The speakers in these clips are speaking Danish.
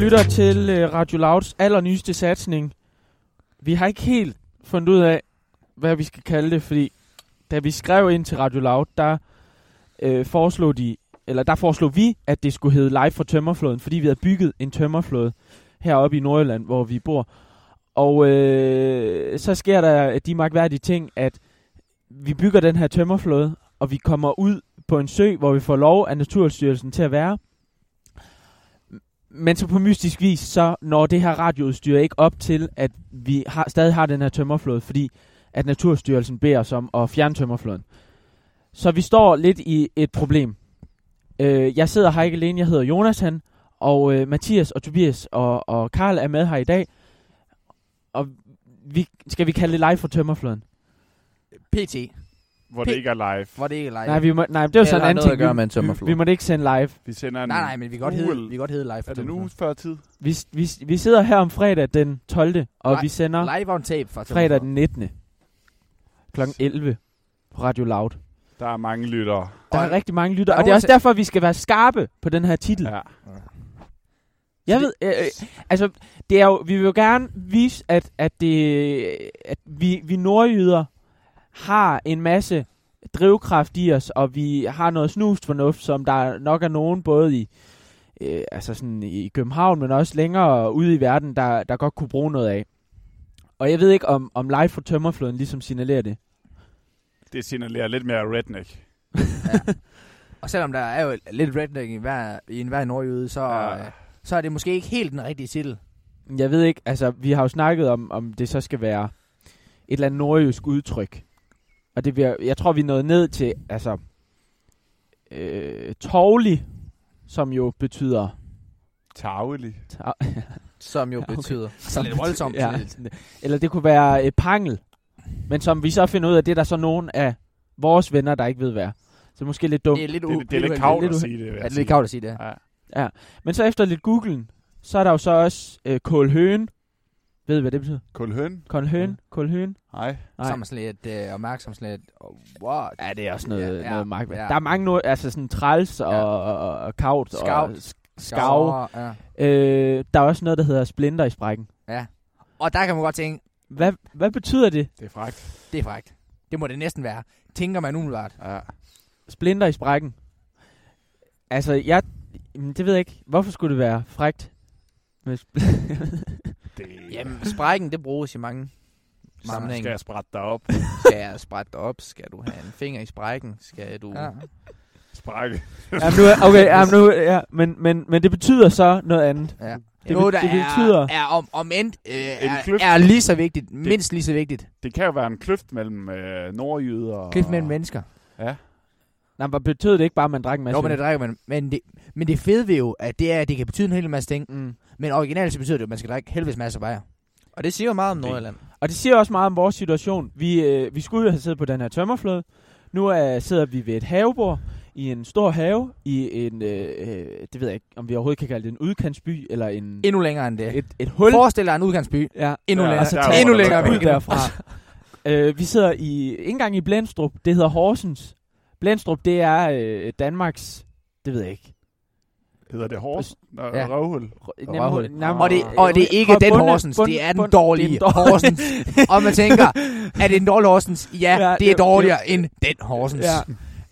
Lytter til øh, Radio Louds allernyeste satsning. Vi har ikke helt fundet ud af, hvad vi skal kalde det, fordi da vi skrev ind til Radio Loud, der øh, foreslog de, eller der foreslog vi, at det skulle hedde Live fra Tømmerflåden, fordi vi havde bygget en tømmerflåde heroppe i Nordjylland, hvor vi bor. Og øh, så sker der de magtværdige ting, at vi bygger den her tømmerflåde, og vi kommer ud på en sø, hvor vi får lov af Naturstyrelsen til at være. Men så på mystisk vis, så når det her radioudstyr ikke op til, at vi har, stadig har den her tømmerflod, fordi at Naturstyrelsen beder os om at fjerne tømmerfloden. Så vi står lidt i et problem. Øh, jeg sidder her ikke alene, jeg hedder Jonas han, og øh, Mathias og Tobias og, og Karl er med her i dag. Og vi, skal vi kalde det live for tømmerfloden? PT, hvor det ikke er live. hvor det ikke er live. Nej, vi må, nej, det er jo sådan en anden ting. at gøre Vi- med en vi, vi, må det ikke sende live. Vi sender en nej, nej, men vi kan godt hedde, vi kan godt hedde live. Er det uge før tid? Vi, vi, vi sidder her om fredag den 12. og Nej, vi sender Live on tape fra fredag den 19. kl. 11 på Radio Loud. Der er mange lyttere. Der er rigtig mange lytter, der er og det er også der- derfor, vi skal være skarpe på den her titel. Ja. Jeg ved, øh, øh, altså, det er jo, vi vil jo gerne vise, at, at, det, at vi, vi nordjyder har en masse drivkraft i os, og vi har noget snust fornuft, som der nok er nogen både i, øh, altså sådan i København, men også længere ude i verden, der, der godt kunne bruge noget af. Og jeg ved ikke, om, om Live for Tømmerflåden ligesom signalerer det. Det signalerer lidt mere redneck. Og selvom der er jo lidt redneck i, hver, i enhver nordjyde, så, Ja. øh, så er det måske ikke helt den rigtige titel. Jeg ved ikke, altså vi har jo snakket om, om det så skal være et eller andet nordjysk udtryk. Og det bliver, jeg tror, vi er nået ned til, altså, øh, tovlig, som jo betyder... Tavelig. Ta- Som jo Ja, okay. betyder så lidt voldsomt. ja, Ja. eller det kunne være øh, pangel, men som vi så finder ud af, det er der så nogen af vores venner, der ikke ved hvad. Så det er måske lidt dumt. Det er lidt, Det, u- det, det er lidt kavt at sige det. Ja, det er lidt kavt at sige det. Ja. Men så efter lidt googlen, så er der jo så også øh, kålhøen. Ved I, hvad det betyder? Kulhøn? Kålhøen? Kålhøen? Nej. Nej. Sådan lidt øh, opmærksom, sådan lidt, oh, what? Ja, det er også noget, Ja, ja, ja, noget mærkeligt. ja. Der er mange nu, altså sådan træls og, Ja. og, og, og kaut og Skav. sk- skav. Ja. Øh, der er også noget, der hedder splinter i sprækken. Og der kan man godt tænke, Hvad, hvad betyder det? Det er frækt. det er frækt. Det må det næsten være. Tænker man umiddelbart. Ja. Splinter i sprækken. Altså, jeg... Det ved jeg ikke. Hvorfor skulle det være frægt? Det, Jamen, sprækken, det bruges i mange så sammenhænge. skal jeg sprætte dig op. Skal jeg sprætte dig op? Skal du have en finger i sprækken? Skal du... Ja. Sprække. jamen, nu, er- okay, jamen, nu, ja, men, men, men det betyder så noget andet. Ja. Det Noget, der det betyder- er, er om, om end, øh, er, kløft. er lige så vigtigt, mindst lige så vigtigt. Det kan jo være en kløft mellem øh, nordjyder og... Kløft mellem mennesker. Ja. Nej, men betyder det ikke bare, at man drak en masse? Jo, men det drikker man. Men det, men det fede ved jo, at det er, at det kan betyde en hel masse ting. mm. Men originalt så betyder det, at man skal drikke helvedes masse bajer. Og det siger jo meget om Nordjylland. Og det siger også meget om vores situation. Vi, øh, vi skulle jo have siddet på den her tømmerflåde. Nu øh, sidder vi ved et havebord i en stor have i en, øh, øh, det ved jeg ikke, om vi overhovedet kan kalde det en udkantsby, eller en, Endnu længere end det. et, et hul. Forestil dig en udgangsby. Ja, Endnu Ja, længere. og så der tage var endnu længere ud derfra. øh, vi sidder i, ikke engang i Blendstrup, det hedder Horsens. Blendstrup, det er øh, Danmarks, det ved jeg ikke. Hedder det Hors? Nå, Ja. Røvhul. Røvhul. Nærmere- Og det, og det er ikke den Bunde- Horsens, bunde- det er den bunde- dårlige er dårlige- Horsens. Og man tænker, er det en dårlig Horsens? Ja, Ja, det er dårligere det- end den Horsens.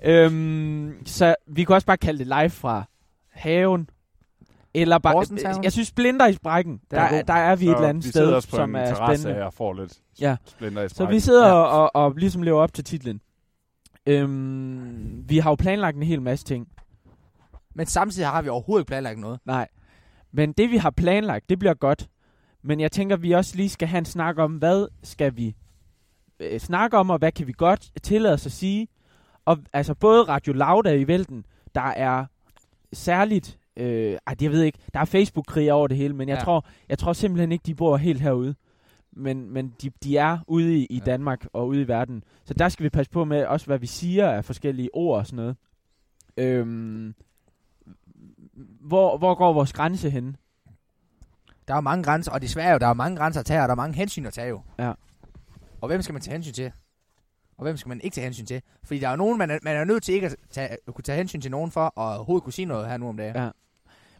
Ja. Øhm, så vi kunne også bare kalde det live fra haven. Eller bare, Horsens haven? jeg synes Splinter i sprækken, Den er der, der er vi et Så eller andet vi sidder sted, også på som en er terrasse spændende. af og får lidt Ja. splinter i Så sprækken. vi sidder Ja. og, og, og ligesom lever op til titlen. Øhm, vi har jo planlagt en hel masse ting. Men samtidig har vi overhovedet ikke planlagt noget. Nej. Men det vi har planlagt, det bliver godt. Men jeg tænker, vi også lige skal have en snak om, hvad skal vi øh, snakke om, og hvad kan vi godt tillade os at sige. Og altså både Radio Loud er i vælten, der er særligt, øh, ej, jeg ved ikke, der er Facebook-krig over det hele, men jeg, Ja. tror, jeg tror simpelthen ikke, de bor helt herude. Men, men de, de er ude i, i Ja. Danmark og ude i verden. Så der skal vi passe på med også, hvad vi siger af forskellige ord og sådan noget. Øhm, hvor, hvor går vores grænse henne? Der er mange grænser, og desværre jo, der er mange grænser at tage, og der er mange hensyn at tage jo. Ja. Og hvem skal man tage hensyn til? Og hvem skal man ikke tage hensyn til? Fordi der er nogen, man er, man er nødt til ikke at, tage, at kunne tage hensyn til nogen for, og overhovedet kunne sige noget her nu om dagen. Ja.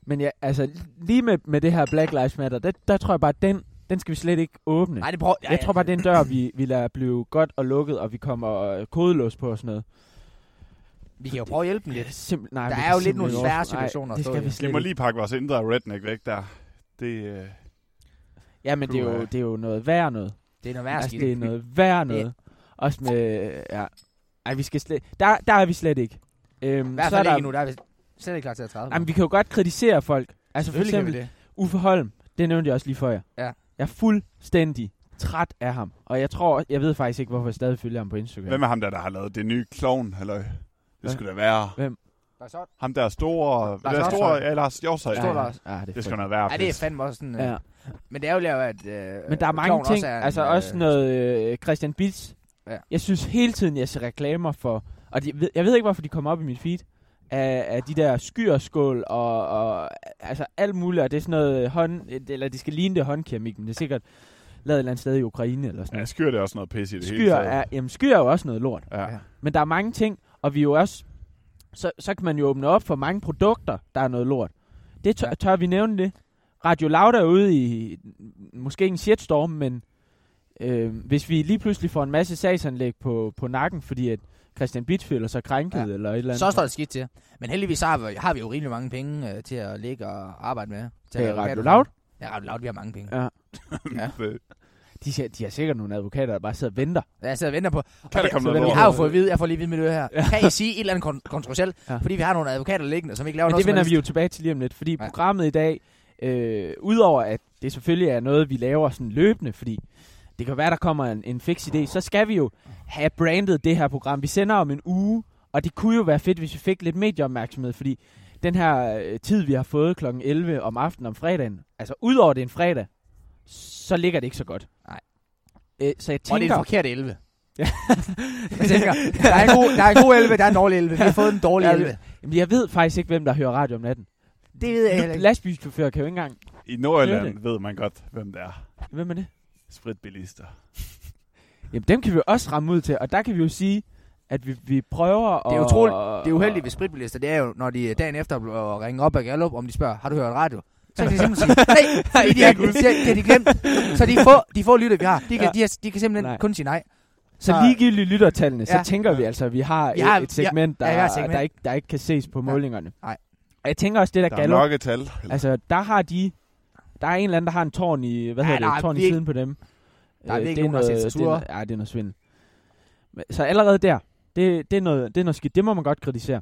Men ja, altså, lige med, med det her Black Lives Matter, der, der tror jeg bare, at den, den skal vi slet ikke åbne. Nej, det prøver... jeg tror bare, det er en dør, vi, vi lader blive godt og lukket, og vi kommer øh, kodelås på og sådan noget. Vi kan jo prøve at hjælpe dem lidt. Simpel, nej, Der er jo lidt nogle svære situationer Nej, at det skal vi Vi slet må lige pakke vores indre redneck væk der. Det, øh, Ja, men det er, jo, Puha. det er jo noget værd noget. Det er noget værre Altså, skidt. det er noget værd noget. Også med, ja. Ej, vi skal slet, der, der er vi slet ikke. Øhm, I hvert så er fald der, ikke nu, der er vi slet ikke klar til at træde. Jamen, vi kan jo godt kritisere folk. Altså for eksempel det. Uffe Holm, det nævnte jeg også lige for jer. Ja. Jeg er fuldstændig træt af ham. Og jeg tror, jeg ved faktisk ikke, hvorfor jeg stadig følger ham på Instagram. hvem er ham der, der har lavet det nye clown, halløj? Det skulle da være. Der er så... Ham der store... Lars der store... Hjortshøj. Ja, Lars Hjortshøj. Stor Lars. Ja, det, Det skal er nok være Ja, det er fandme også sådan... Ja. Øh, men det er jo jo, at... Øh, Men der er mange Klovn ting, også er en, altså øh, også noget øh, Christian Bits. Ja. Jeg synes hele tiden, jeg ser reklamer for, og de, ved- jeg ved ikke, hvorfor de kommer op i mit feed, af, af de der skyrskål og, og altså alt muligt, og det er sådan noget hånd, eller de skal ligne det håndkeramik, men det er sikkert lavet et eller andet sted i Ukraine eller sådan Ja, noget. skyr det er også noget pis i det hele Skyr taget. er, jamen skyr er jo også noget lort. Ja. Ja. Men der er mange ting, og vi er jo også, så, så kan man jo åbne op for mange produkter, der er noget lort. Det tør, Ja. ja. tør vi nævne det. Radio Loud er ude i måske ikke en shitstorm, men øh, hvis vi lige pludselig får en masse sagsanlæg på, på nakken, fordi at Christian Bitz føler sig krænket Ja. eller et eller andet. Så står det skidt til. Men heldigvis har vi, har vi jo rimelig mange penge øh, til at ligge og arbejde med. Til at Øh, lave Radio. Loud? Ja, Radio Loud, vi har mange penge. Ja. Ja. Det- De, siger- de har sikkert nogle advokater, der bare sidder og venter. Ja, sidder og venter på. Kan der komme noget Vi har jo fået at vide, jeg får lige at vide med det her. Ja. Kan I sige et eller andet kon- kontroversielt? Ja. Fordi vi har nogle advokater liggende, som ikke laver Men noget det vender vi jo tilbage til lige om lidt, fordi ja. programmet i dag, øh, udover at det selvfølgelig er noget, vi laver sådan løbende, fordi det kan være, der kommer en, en fix idé, så skal vi jo have brandet det her program. Vi sender om en uge, og det kunne jo være fedt, hvis vi fik lidt medieopmærksomhed, fordi den her øh, tid, vi har fået kl. 11 om aftenen om fredagen, altså udover det en fredag, så ligger det ikke så godt. Nej. Øh, så jeg Og det er tænker... en forkert 11. Ja. jeg tænker, der er, en god, der er en god 11, der er en dårlig 11. Vi har fået en dårlig Ja, 11. Jamen, jeg ved faktisk ikke, hvem der hører radio om natten. Det ved jeg heller ikke. Lastbilchauffør kan jo ikke engang... I Nordjylland ved man godt, hvem det er. Hvem er det? Spritbilister. Jamen, dem kan vi jo også ramme ud til, og der kan vi jo sige, at vi, vi prøver at... Det er utroligt. Det er uheldigt ved spritbilister, det er jo, når de dagen efter bliver ringet op af Gallup, om de spørger, har du hørt radio? Så kan de simpelthen sige, nej, fordi de har, de, har- de glemt. Så de få, de få lytter, vi har, de kan, Ja. de, har, de kan simpelthen Nej. kun sige nej. Så ligegyldigt lyttertallene, så Ja. tænker vi altså, at vi har, Vi et, et segment, der, ja, et der, segment. ikke, der ikke kan ses på målingerne. Nej. Og jeg tænker også, det der, Der er Gallup, mørke tal. Altså der har de, der er en eller anden, der har en tårn i, hvad Ja, hedder der er det, tårn i siden på dem. Der er Øh, virkelig det er nogen, der har noget, sig det er, ja, det er noget svindel. Så allerede der, det, det, er noget, det er noget skidt, det må man godt kritisere.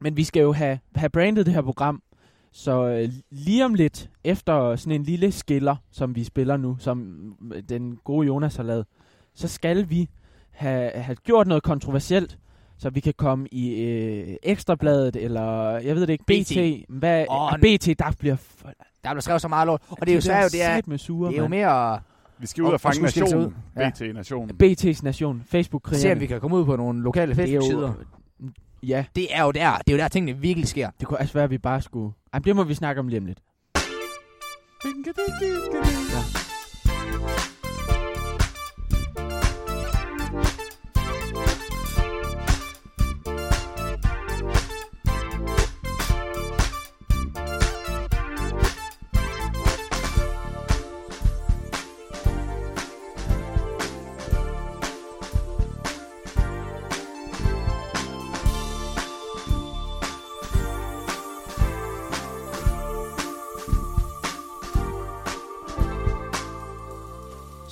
Men vi skal jo have, have brandet det her program, så øh, lige om lidt, efter sådan en lille skiller, som vi spiller nu, som øh, den gode Jonas har lavet, så skal vi have, have gjort noget kontroversielt, så vi kan komme i øh, Ekstrabladet, eller jeg ved det ikke, BT. BT. Hvad, oh, BT, der bliver... Der bliver skrevet så meget lort. Og det er jo svært, det er, med sure, det er jo mere Vi skal ud Og- og fange og nationen. ud. Ja. BT Nationen. BT's Nation, facebook se, om vi kan komme ud på nogle lokale er Facebook-sider. Ja, Det er jo der, det er jo der tingene virkelig sker. det kunne også være, at vi bare skulle... Ej, det må vi snakke om lige om lidt.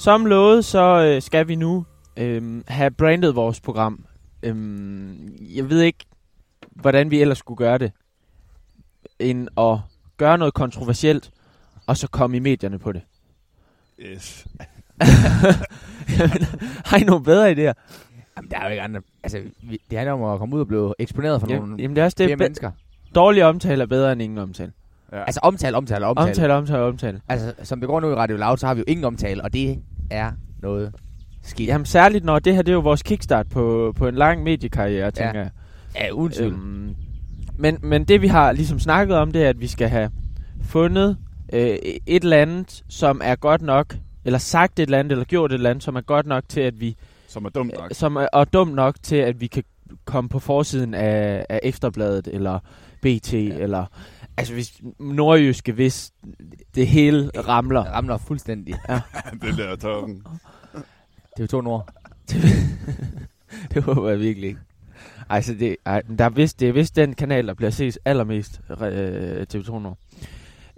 Som lovet, så øh, skal vi nu øh, have brandet vores program. Øh, jeg ved ikke, hvordan vi ellers skulle gøre det, end at gøre noget kontroversielt, og så komme i medierne på det. Yes. Jamen, Har I nogle bedre idéer? Jamen, der er jo ikke andre. Altså, vi, det handler om at komme ud og blive eksponeret for Jamen, nogle jamen det er også det. mennesker. dårlig omtale er bedre end ingen omtale. Ja. Altså, omtale, omtale, omtale. Omtale, omtale, omtale. Altså, som det går nu i Radio Loud, så har vi jo ingen omtale, og det er noget skidt. Jamen særligt, når det her det er jo vores kickstart på, på en lang mediekarriere, tænker jeg. ja uden. Øhm, men, men det vi har ligesom snakket om, det er, at vi skal have fundet øh, et eller andet, som er godt nok, eller sagt et eller andet, eller gjort et eller andet, som er godt nok til, at vi, Som er dumt nok. øh, som er, og dumt nok til, at vi kan komme på forsiden af, af Ekstrabladet, eller BT, ja. eller Altså, hvis nordjyske, hvis det hele ramler. Det ramler fuldstændig. det der toppen. Det er jo to nord. det håber jeg virkelig ikke. Altså, det, ej, der er vist, det er vist den kanal, der bliver set allermest øh, TV2 Nord.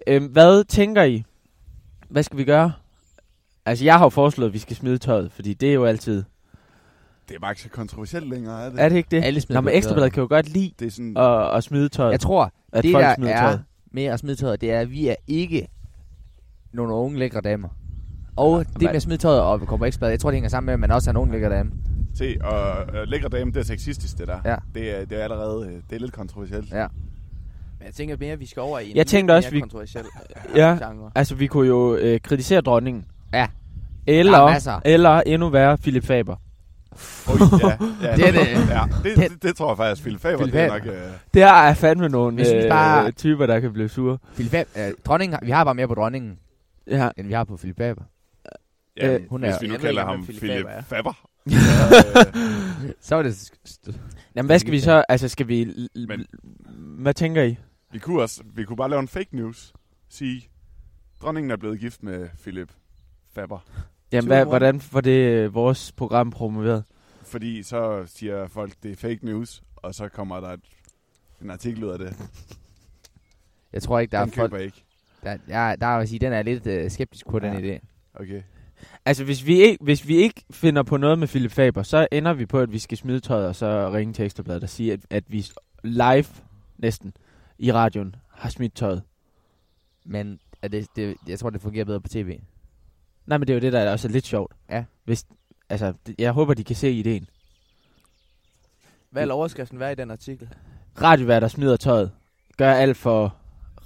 Øhm, hvad tænker I? Hvad skal vi gøre? Altså, jeg har jo foreslået, at vi skal smide tøjet, fordi det er jo altid... Det er bare ikke så kontroversielt længere, er det? Er det ikke det? Alle Nå, men. Ekstrabladet kan jo godt lide Det er sådan... at, at smide tøjet. Jeg tror, at det folk der smider er tøjet. med at smide tøjet, det er, at vi er ikke nogle unge lækre damer. Og det med at smide tøjet og kommer ikke jeg tror, det hænger sammen med, at man også er en ung lækker dame. Se, og øh, lækre dame, det er sexistisk, det der. Ja. Det, er, det er allerede... øh, Det er lidt kontroversielt. Ja. Men jeg tænker mere, at vi skal over i en Jeg tænkte også, mere vi- kontroversiel Ja. genre. Altså, vi kunne jo øh, kritisere dronningen. Ja. Eller, er eller endnu værre, Philip Faber. Oj, ja, ja, Det er det. Ja, det, det, det, tror jeg faktisk, Philip Faber, Philip det er Faber. nok... Øh, Der er fandme nogle Jeg synes øh, bare- typer, der kan blive sure. Philip Fab, øh, dronningen, vi har bare mere på dronningen, Ja. end vi har på Philip Faber. ja, Øh, hun hvis er- vi nu kalder ikke, ham Philip Philip Faber er. Faber. øh, Så er det... Jamen, hvad skal vi så... Altså, skal vi... Men- Hvad tænker I? vi, kunne også, vi kunne bare lave en fake news. Sige, dronningen er blevet gift med Philip Faber. Jamen, hvad, hvordan får det øh, vores program promoveret? Fordi så siger folk, det er fake news, og så kommer der et, en artikel ud af det. Jeg tror ikke, der er Den folk... køber jeg ikke. Der, ja, der er at sige, den er lidt øh, skeptisk på, den Ja. idé. Okay. Altså, hvis vi, ikke, hvis vi ikke finder på noget med Philip Faber, så ender vi på, at vi skal smide tøjet, og så ringe til Ekstrabladet og sige, at, at vi live næsten i radioen har smidt tøjet. Men er det, det, jeg tror, det fungerer bedre på tv. Nej, men det er jo det, der er også lidt sjovt. Ja. Hvis, altså, jeg håber, de kan se ideen. Hvad vil overskriften være i den artikel? Radioværter smider tøjet. Gør alt for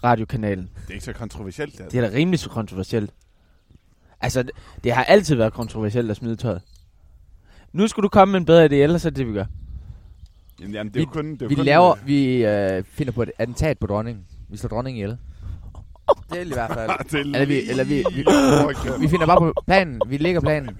radiokanalen. Det er ikke så kontroversielt. Det, Det er da rimelig så kontroversielt. Altså, det, det har altid været kontroversielt at smide tøjet. Nu skulle du komme med en bedre idé, ellers er det, det vi gør. Jamen, jamen, det er jo kun... Det er Vi kun, laver, øh, vi øh, finder på et attentat på dronningen. Vi slår dronningen ihjel. Det er i hvert fald. det er Eller vi- eller vi- vi- vi, Vi finder bare på planen. Vi lægger planen.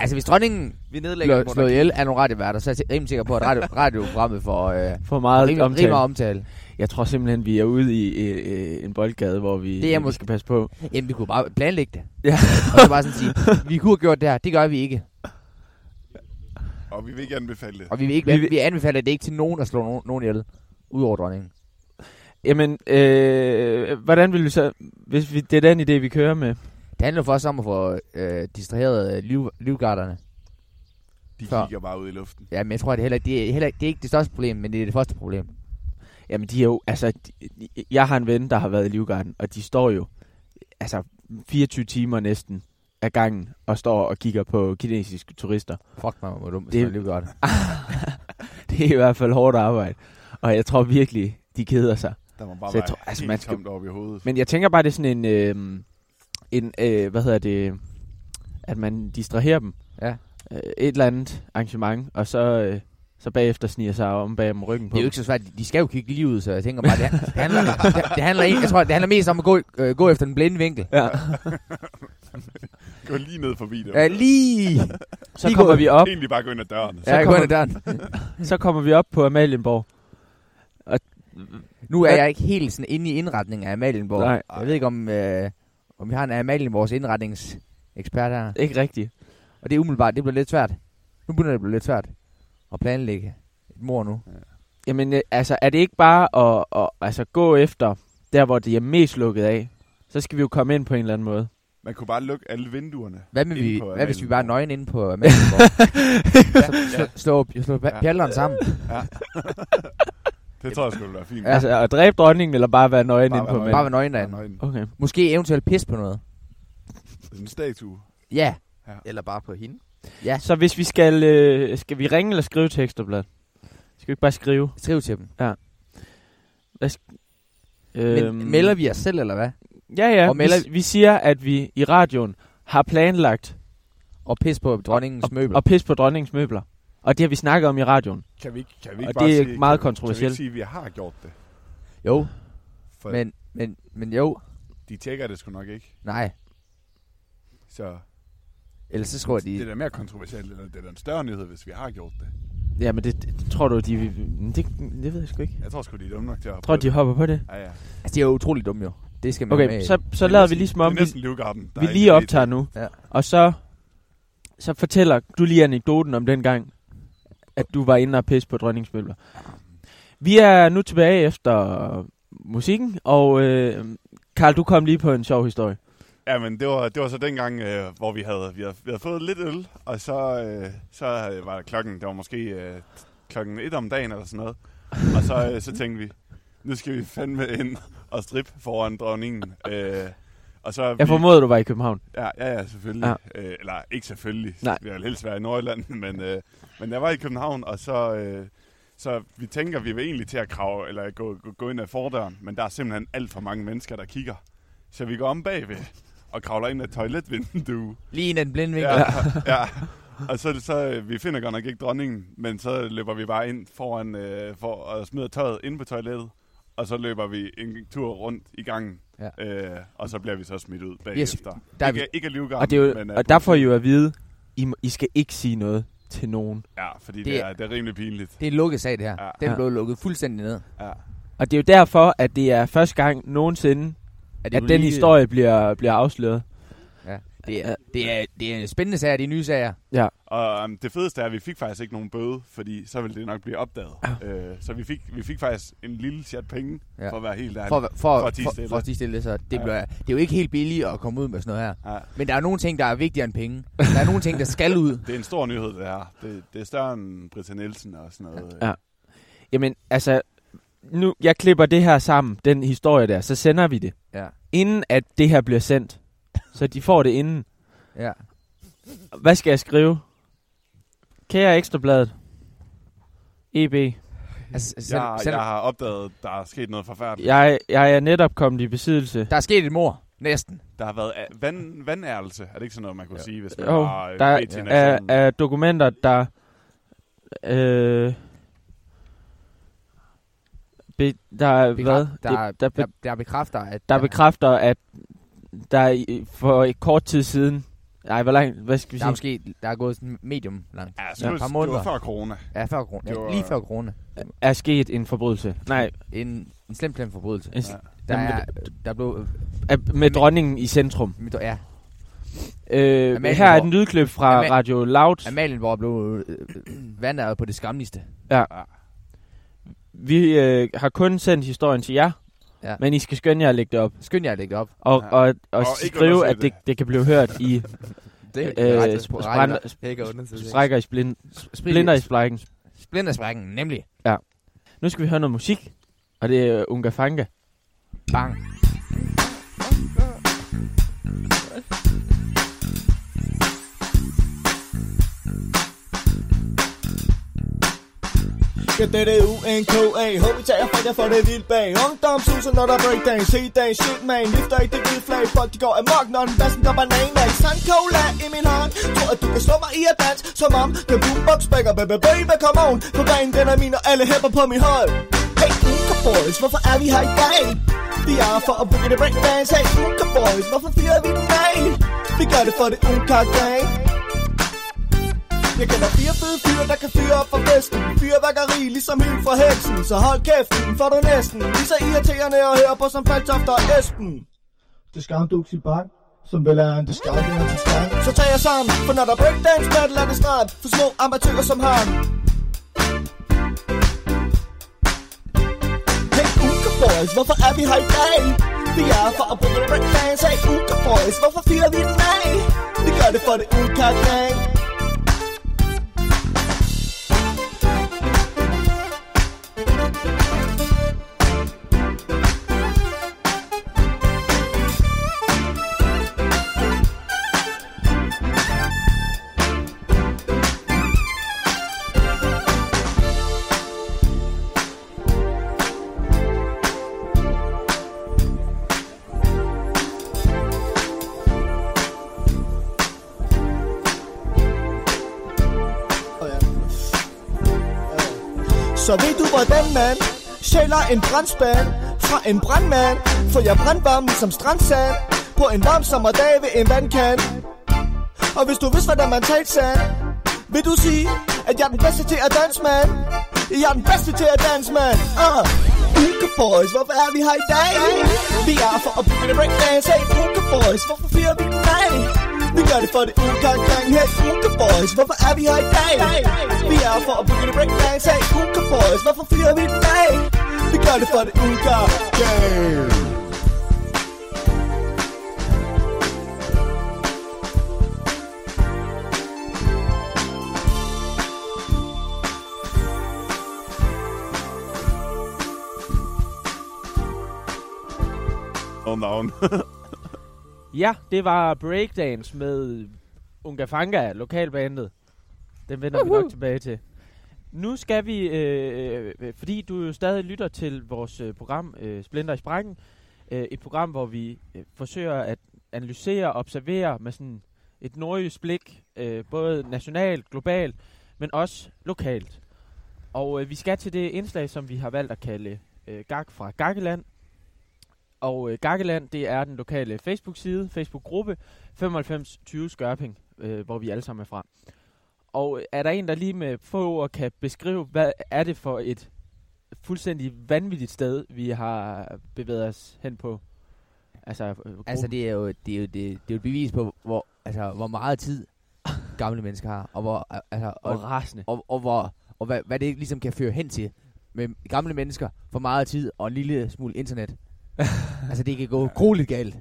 Altså, hvis dronningen Vi nedlægger bliver slået ihjel af nogle radioværter, så er jeg rimelig sikker på, at radio, radioprogrammet får øh, For meget rimelig, omtale. rimelig omtale. Jeg tror simpelthen, vi er ude i øh, en boldgade, hvor vi, Det er vi måske- skal passe på. Jamen, vi kunne bare planlægge det. Ja. Og så bare sådan sige, vi kunne have gjort det her, det gør vi ikke. Og vi vil ikke anbefale det. Og vi, vil ikke, Vi vi, vil- vi anbefaler det ikke til nogen at slå nogen, nogen ihjel, udover dronningen. Jamen, øh, hvordan vil vi så... Hvis vi, det er den idé, vi kører med. Det handler for os om at få øh, distraheret øh, liv, livgarderne. De Før. kigger bare ud i luften. Ja, men jeg tror, at det, heller, det, er heller, det er ikke det største problem, men det er det første problem. Jamen, de er jo... Altså, de, jeg har en ven, der har været i Livgarden, og de står jo... Altså, 24 timer næsten af gangen, og står og kigger på kinesiske turister. Fuck mig, hvor dumt, Det- er livgarde. det er i hvert fald hårdt arbejde. Og jeg tror virkelig, de keder sig. Der må bare Så jeg være tror- altså, man skal- tomt over i hovedet. Men jeg tænker bare, det er sådan en... Øh, en øh, hvad hedder det? At man distraherer dem. Ja. Øh, et eller andet arrangement, og så, øh, så bagefter sniger sig om bag om ryggen på Det er jo ikke så svært. De skal jo kigge lige ud, så jeg tænker bare, det, det, handler, det, det handler, ikke, jeg tror, det handler mest om at gå, øh, gå efter den blinde vinkel. Ja. Gå lige ned forbi det. Ja, lige. Så lige kommer gå- vi op, Egentlig bare gå ind ad døren. Ja, jeg går kommer- ind ad døren. så kommer vi op på Amalienborg. Og, Nu er jeg ikke helt sådan inde i indretningen af Amalienborg. Nej. Jeg ved ikke, om, øh, om vi har en Amalienborgs indretningsekspert her. ikke rigtigt. Og det er umiddelbart, det bliver lidt svært. Nu begynder det at blive lidt svært at planlægge et mor nu. Jamen, øh, altså, er det ikke bare at, at altså, gå efter der, hvor det er mest lukket af? Så skal vi jo komme ind på en eller anden måde. Man kunne bare lukke alle vinduerne. Hvad, med vi, hvad hvis vi bare er nøgen inde på Amalienborg? slå, slå, slå, slå Ja. pjalleren sammen. Det tror jeg skulle være fint. Ja. Ja. Altså, at dræbe dronningen, eller bare være nøgen Bare inde på manden? Bare være nøgen Ja, derinde. Okay. Måske eventuelt pis på noget. En statue. Ja. Eller bare på hende. Ja. Så hvis vi skal... Øh, skal vi ringe eller skrive til Ekstrablad? Skal vi ikke bare skrive? Skriv til dem. Øhm, Men melder vi os selv, eller hvad? Ja, ja. og melder- vi, vi siger, at vi i radioen har planlagt Og pis på dronningens møbler. at pisse på dronningens møbler. Og det har vi snakket om i radioen. Kan vi, kan vi ikke Og bare det er sige, meget kan, kontroversielt. Kan vi ikke sige, at vi har gjort det? Jo, For men, men, men jo. de tjekker det sgu nok ikke. Nej. Så Ellers så skriver det er de... da mere kontroversielt, eller det er da en større nyhed, hvis vi har gjort det. Ja, men det, det tror du, de... Det, det ved jeg sgu ikke. Jeg tror sgu, de er dumme nok til at Jeg tror, de hopper på det. Ja, ja. Altså, de er jo utrolig dumme jo. Det skal man Okay, med. så, så er lader vi næsten- lige som om, vi, vi lige optager det. nu. Ja. Og så, så fortæller du lige anekdoten om den gang, at du var inde og pisse på dronningsmøller. Vi er nu tilbage efter musikken, og øh, Karl, du kom lige på en sjov historie. Ja, men det var, det var så dengang, øh, hvor vi havde, vi, havde, vi havde fået lidt øl, og så, øh, så var var klokken, det var måske øh, klokken et om dagen eller sådan noget. Og så, øh, så tænkte vi, nu skal vi fandme ind og strip foran dronningen. Øh, og så Jeg formoder, du var i København. Ja, ja, ja selvfølgelig. Ja. Øh, eller ikke selvfølgelig. Nej. Vi har helst været i Nordjylland, men, øh, men jeg var i København, og så, øh, så vi tænker, vi vil egentlig til at krave, eller gå, gå, gå ind ad fordøren, men der er simpelthen alt for mange mennesker, der kigger. Så vi går om bagved og kravler ind ad toiletvinduet. Lige ind i den blinde vinkel. Ja, ja. Og så, så vi finder godt nok ikke dronningen, men så løber vi bare ind foran øh, for at smide tøjet ind på toilettet, og så løber vi en tur rundt i gangen, Ja. øh, og så bliver vi så smidt ud Vi er bagefter. der er ikke, ikke af livgarden, Og, det er jo, men, og der får I jo at vide, I, må- I skal ikke sige noget til nogen. Ja, fordi det, Det er- det er rimelig pinligt. Det er en lukket sag, det her. Ja. Den Ja. blev lukket fuldstændig ned. Ja. Og det er jo derfor, at det er første gang nogensinde, Er at den historie bliver, bliver afsløret. Det er, det, er, det er en spændende sager, de nye sager. Og um, det fedeste er, at vi fik faktisk ikke nogen bøde, fordi så ville det nok blive opdaget. Øh, så vi fik, vi fik faktisk en lille chat penge, Ja. ja. for at være helt ærlig. For, for, For at for, stille. for at stille, så det, Ja. bliver, det er jo ikke helt billigt at komme ud med sådan noget her. Ja. Men der er nogle ting, der er vigtigere end penge. Der er nogle ting, der skal ud. Det er en stor nyhed, det her. Det, det er større end Britta Nielsen og sådan noget. Ja. Jamen, altså, nu, jeg klipper det her sammen, den historie der, så sender vi det. Ja. Inden at det her bliver sendt. Så de får det inden. Ja. Hvad skal jeg skrive? Kære Ekstrabladet. EB. Altså, send, Jeg, send, jeg har opdaget, at der er sket noget forfærdeligt. Jeg, jeg er netop kommet i besiddelse. Der er sket et mor. Næsten. Der har været a- vand, vandærelse. Er det ikke sådan noget, man kunne Jo. sige, hvis man Jo, var øh, der er, Nation? er dokumenter, der... Øh, be, der, er Bekræft- hvad? Der, Det- der, be, der, der bekræfter, at... der bekræfter, at der for et kort tid siden... Nej, hvor langt? Hvad skal vi der er sige? måske der er gået sådan medium langt. Ja, Ja, så et det, par var, det måneder. var før corona. Ja, før corona. Det Ja, var- lige før corona. Er sket en forbrydelse? Nej, En, en slem, slem forbrydelse. en, Ja. Der, Jamen, er, der blev... er, med dronningen i centrum. Ja, Øh, her er et lydklip fra Ama- Radio Loud. Amalienborg blev øh, vandet på det skamligste. Vi øh, har kun sendt historien til jer, Ja. men I skal skynde jer at lægge det op. Skynd jer at lægge det op. Og, Ja. og, og, Og ikke skrive, at det, det. kan blive hørt i Det øh, er det. sprækker i splin, splinter i sprækken. Splintersprækken, nemlig. Nu skal vi høre noget musik, og det er Unga Fanga. Bang. Ja, det det UNKA Håber vi tager fredag for det vildt bag. Ungdom suser når der breakdance. Se dag, shit man. Vifter ikke det hvide flag. Folk de går amok, når den bassen der banan Ikke Sand cola i min hånd. Tror at du kan slå mig i at dans. Som om den boombox bækker Baby, baby, come on. På banen den er min og alle hæpper på min hold Hey, Uka Boys, hvorfor er vi her i dag? Vi er for at boogie det breakdance. Hey, Uka Boys, hvorfor fyrer vi den af? Vi gør det for det Uka Gang jeg kender fire fede fyre, der kan fyre op for festen. Fyrværkeri, ligesom hyld fra heksen. Så hold kæften, for du næsten. Lige så irriterende at høre på som Faltoft og Esben. Det skal du i bak som vel er en det til strand Så tag jer sammen, for når der er breakdance battle er det snart For små amatører som ham. Hey Uka Boys, hvorfor er vi her i dag? Vi er for at bruge breakdance Hey Uka Boys, hvorfor fyrer vi den af? Vi gør det for det Uka Gang Sjæler en brandspand Fra en brandmand For jeg brandvarme som strandsand På en varm sommerdag ved en vandkant Og hvis du vidste hvordan man talte sand Vil du sige At jeg er den bedste til at danse, man Jeg er den bedste til at danse, man uh. Ah. Uka Boys, hvorfor er vi her i dag? Vi er for at bygge det breakdance Hey Uka Boys, hvorfor fyrer vi den af? Vi gør det for det Uka gang Hey Uka Boys, hvorfor er vi her i dag? Vi er for at bygge det breakdance Hey Uka Boys, hvorfor fyrer vi den af? Vi gør det for det Uka gang Og navn. Ja, det var Breakdance med Unga Fanga, lokalbandet. Den vender vi nok tilbage til. Nu skal vi, øh, øh, fordi du jo stadig lytter til vores øh, program øh, Splinter i Sprækken, øh, et program, hvor vi øh, forsøger at analysere og observere med sådan et nordjysk blik, øh, både nationalt, globalt, men også lokalt. Og øh, vi skal til det indslag, som vi har valgt at kalde øh, Gag fra Gakkeland. Og øh, Gakkeland, det er den lokale Facebook-side, Facebook-gruppe 9520 Skørping, øh, hvor vi alle sammen er fra. Og er der en, der lige med få ord kan beskrive, hvad er det for et fuldstændig vanvittigt sted, vi har bevæget os hen på? Altså, øh, gruppen? Altså, det er jo, det er jo, det, det er jo et bevis på, hvor, altså, hvor meget tid gamle mennesker har, og hvor, altså, og og, rasende. og, og, hvor, og hvad, hvad det ligesom kan føre hen til med gamle mennesker, for meget tid og en lille smule internet. altså, det kan gå grueligt galt.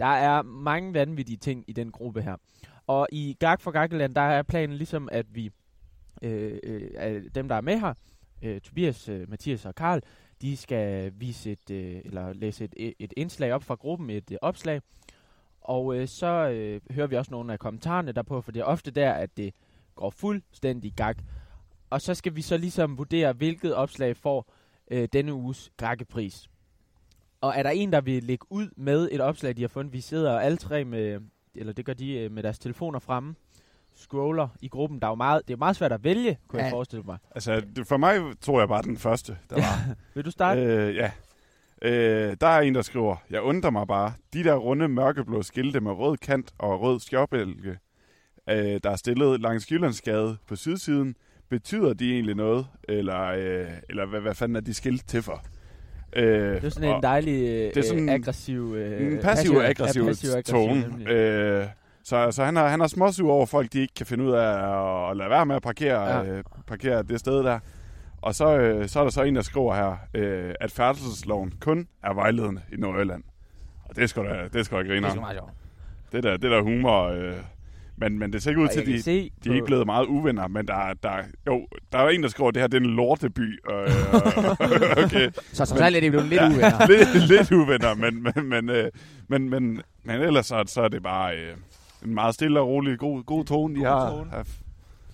Der er mange vanvittige ting i den gruppe her. Og i Gag for Gaggeland, der er planen ligesom, at vi, øh, øh, dem der er med her, øh, Tobias, øh, Mathias og Karl, de skal vise et, øh, eller læse et, et indslag op fra gruppen, et øh, opslag. Og øh, så øh, hører vi også nogle af kommentarerne derpå, for det er ofte der, at det går fuldstændig gag. Og så skal vi så ligesom vurdere, hvilket opslag får øh, denne uges gakkepris. Og er der en, der vil lægge ud med et opslag, de har fundet? Vi sidder alle tre med, eller det gør de øh, med deres telefoner fremme, scroller i gruppen. Der er jo meget, det er meget svært at vælge, kunne ja. Jeg forestille mig. altså, det, for mig tror jeg bare den første, der var. Vil du starte? Øh, ja. Øh, der er en, der skriver, jeg undrer mig bare, de der runde mørkeblå skilte med rød kant og rød skjorbælge, øh, der er stillet langs Jyllandsgade på sydsiden, betyder de egentlig noget? Eller, øh, eller hvad, hvad fanden er de skilt til for? Øh, det er sådan en dejlig øh, det er sådan aggressiv... Øh, passiv-aggressiv ja, passiv-aggressiv tone. Øh, så, så han er, han er småsur over folk, de ikke kan finde ud af at, lade være med at parkere, Ja. øh, parkere det sted der. Og så, øh, så er der så en, der skriver her, øh, at færdselsloven kun er vejledende i Nordjylland. Og det sgu da, det sgu da Det er meget sjovt. Det der, det der humor. Øh, men, men det ser ikke ud til, at de, se de er ikke blevet meget uvenner. Men der, er- der, er- jo, der er en, der skriver, at det her det er en lorteby. Øh, okay. Så trods alt er det blevet lidt uvenner. lidt, lidt uvenner, men, men, men, øh, men, men, men ellers så, så er det bare øh, en meget stille og rolig, god, god tone, de har. tone. har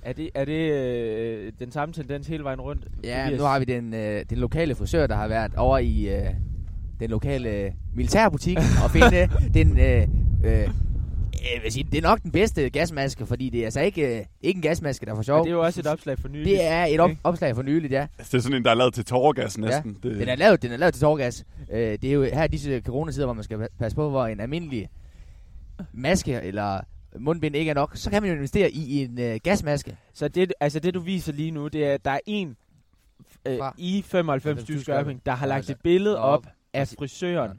Er det, er det øh, den samme tendens hele vejen rundt? Ja, nu har vi den, øh, den lokale frisør, der har været over i øh, den lokale militærbutik og finde den... Øh, øh, jeg vil sige, det er nok den bedste gasmaske, fordi det er altså ikke, øh, ikke en gasmaske, der er for sjov. det er jo også et opslag for nylig. Det er et op- opslag for nyligt, ja. Det er sådan en, der er lavet til tårgas næsten. Det, Den er lavet, den er lavet til tårgas. Øh, det er jo her i disse coronasider, hvor man skal pa- passe på, hvor en almindelig maske eller mundbind ikke er nok. Så kan man jo investere i en øh, gasmaske. Så det, altså det, du viser lige nu, det er, at der er en øh, i 95 95 Skørping, der har lagt har et billede op. op af frisøren,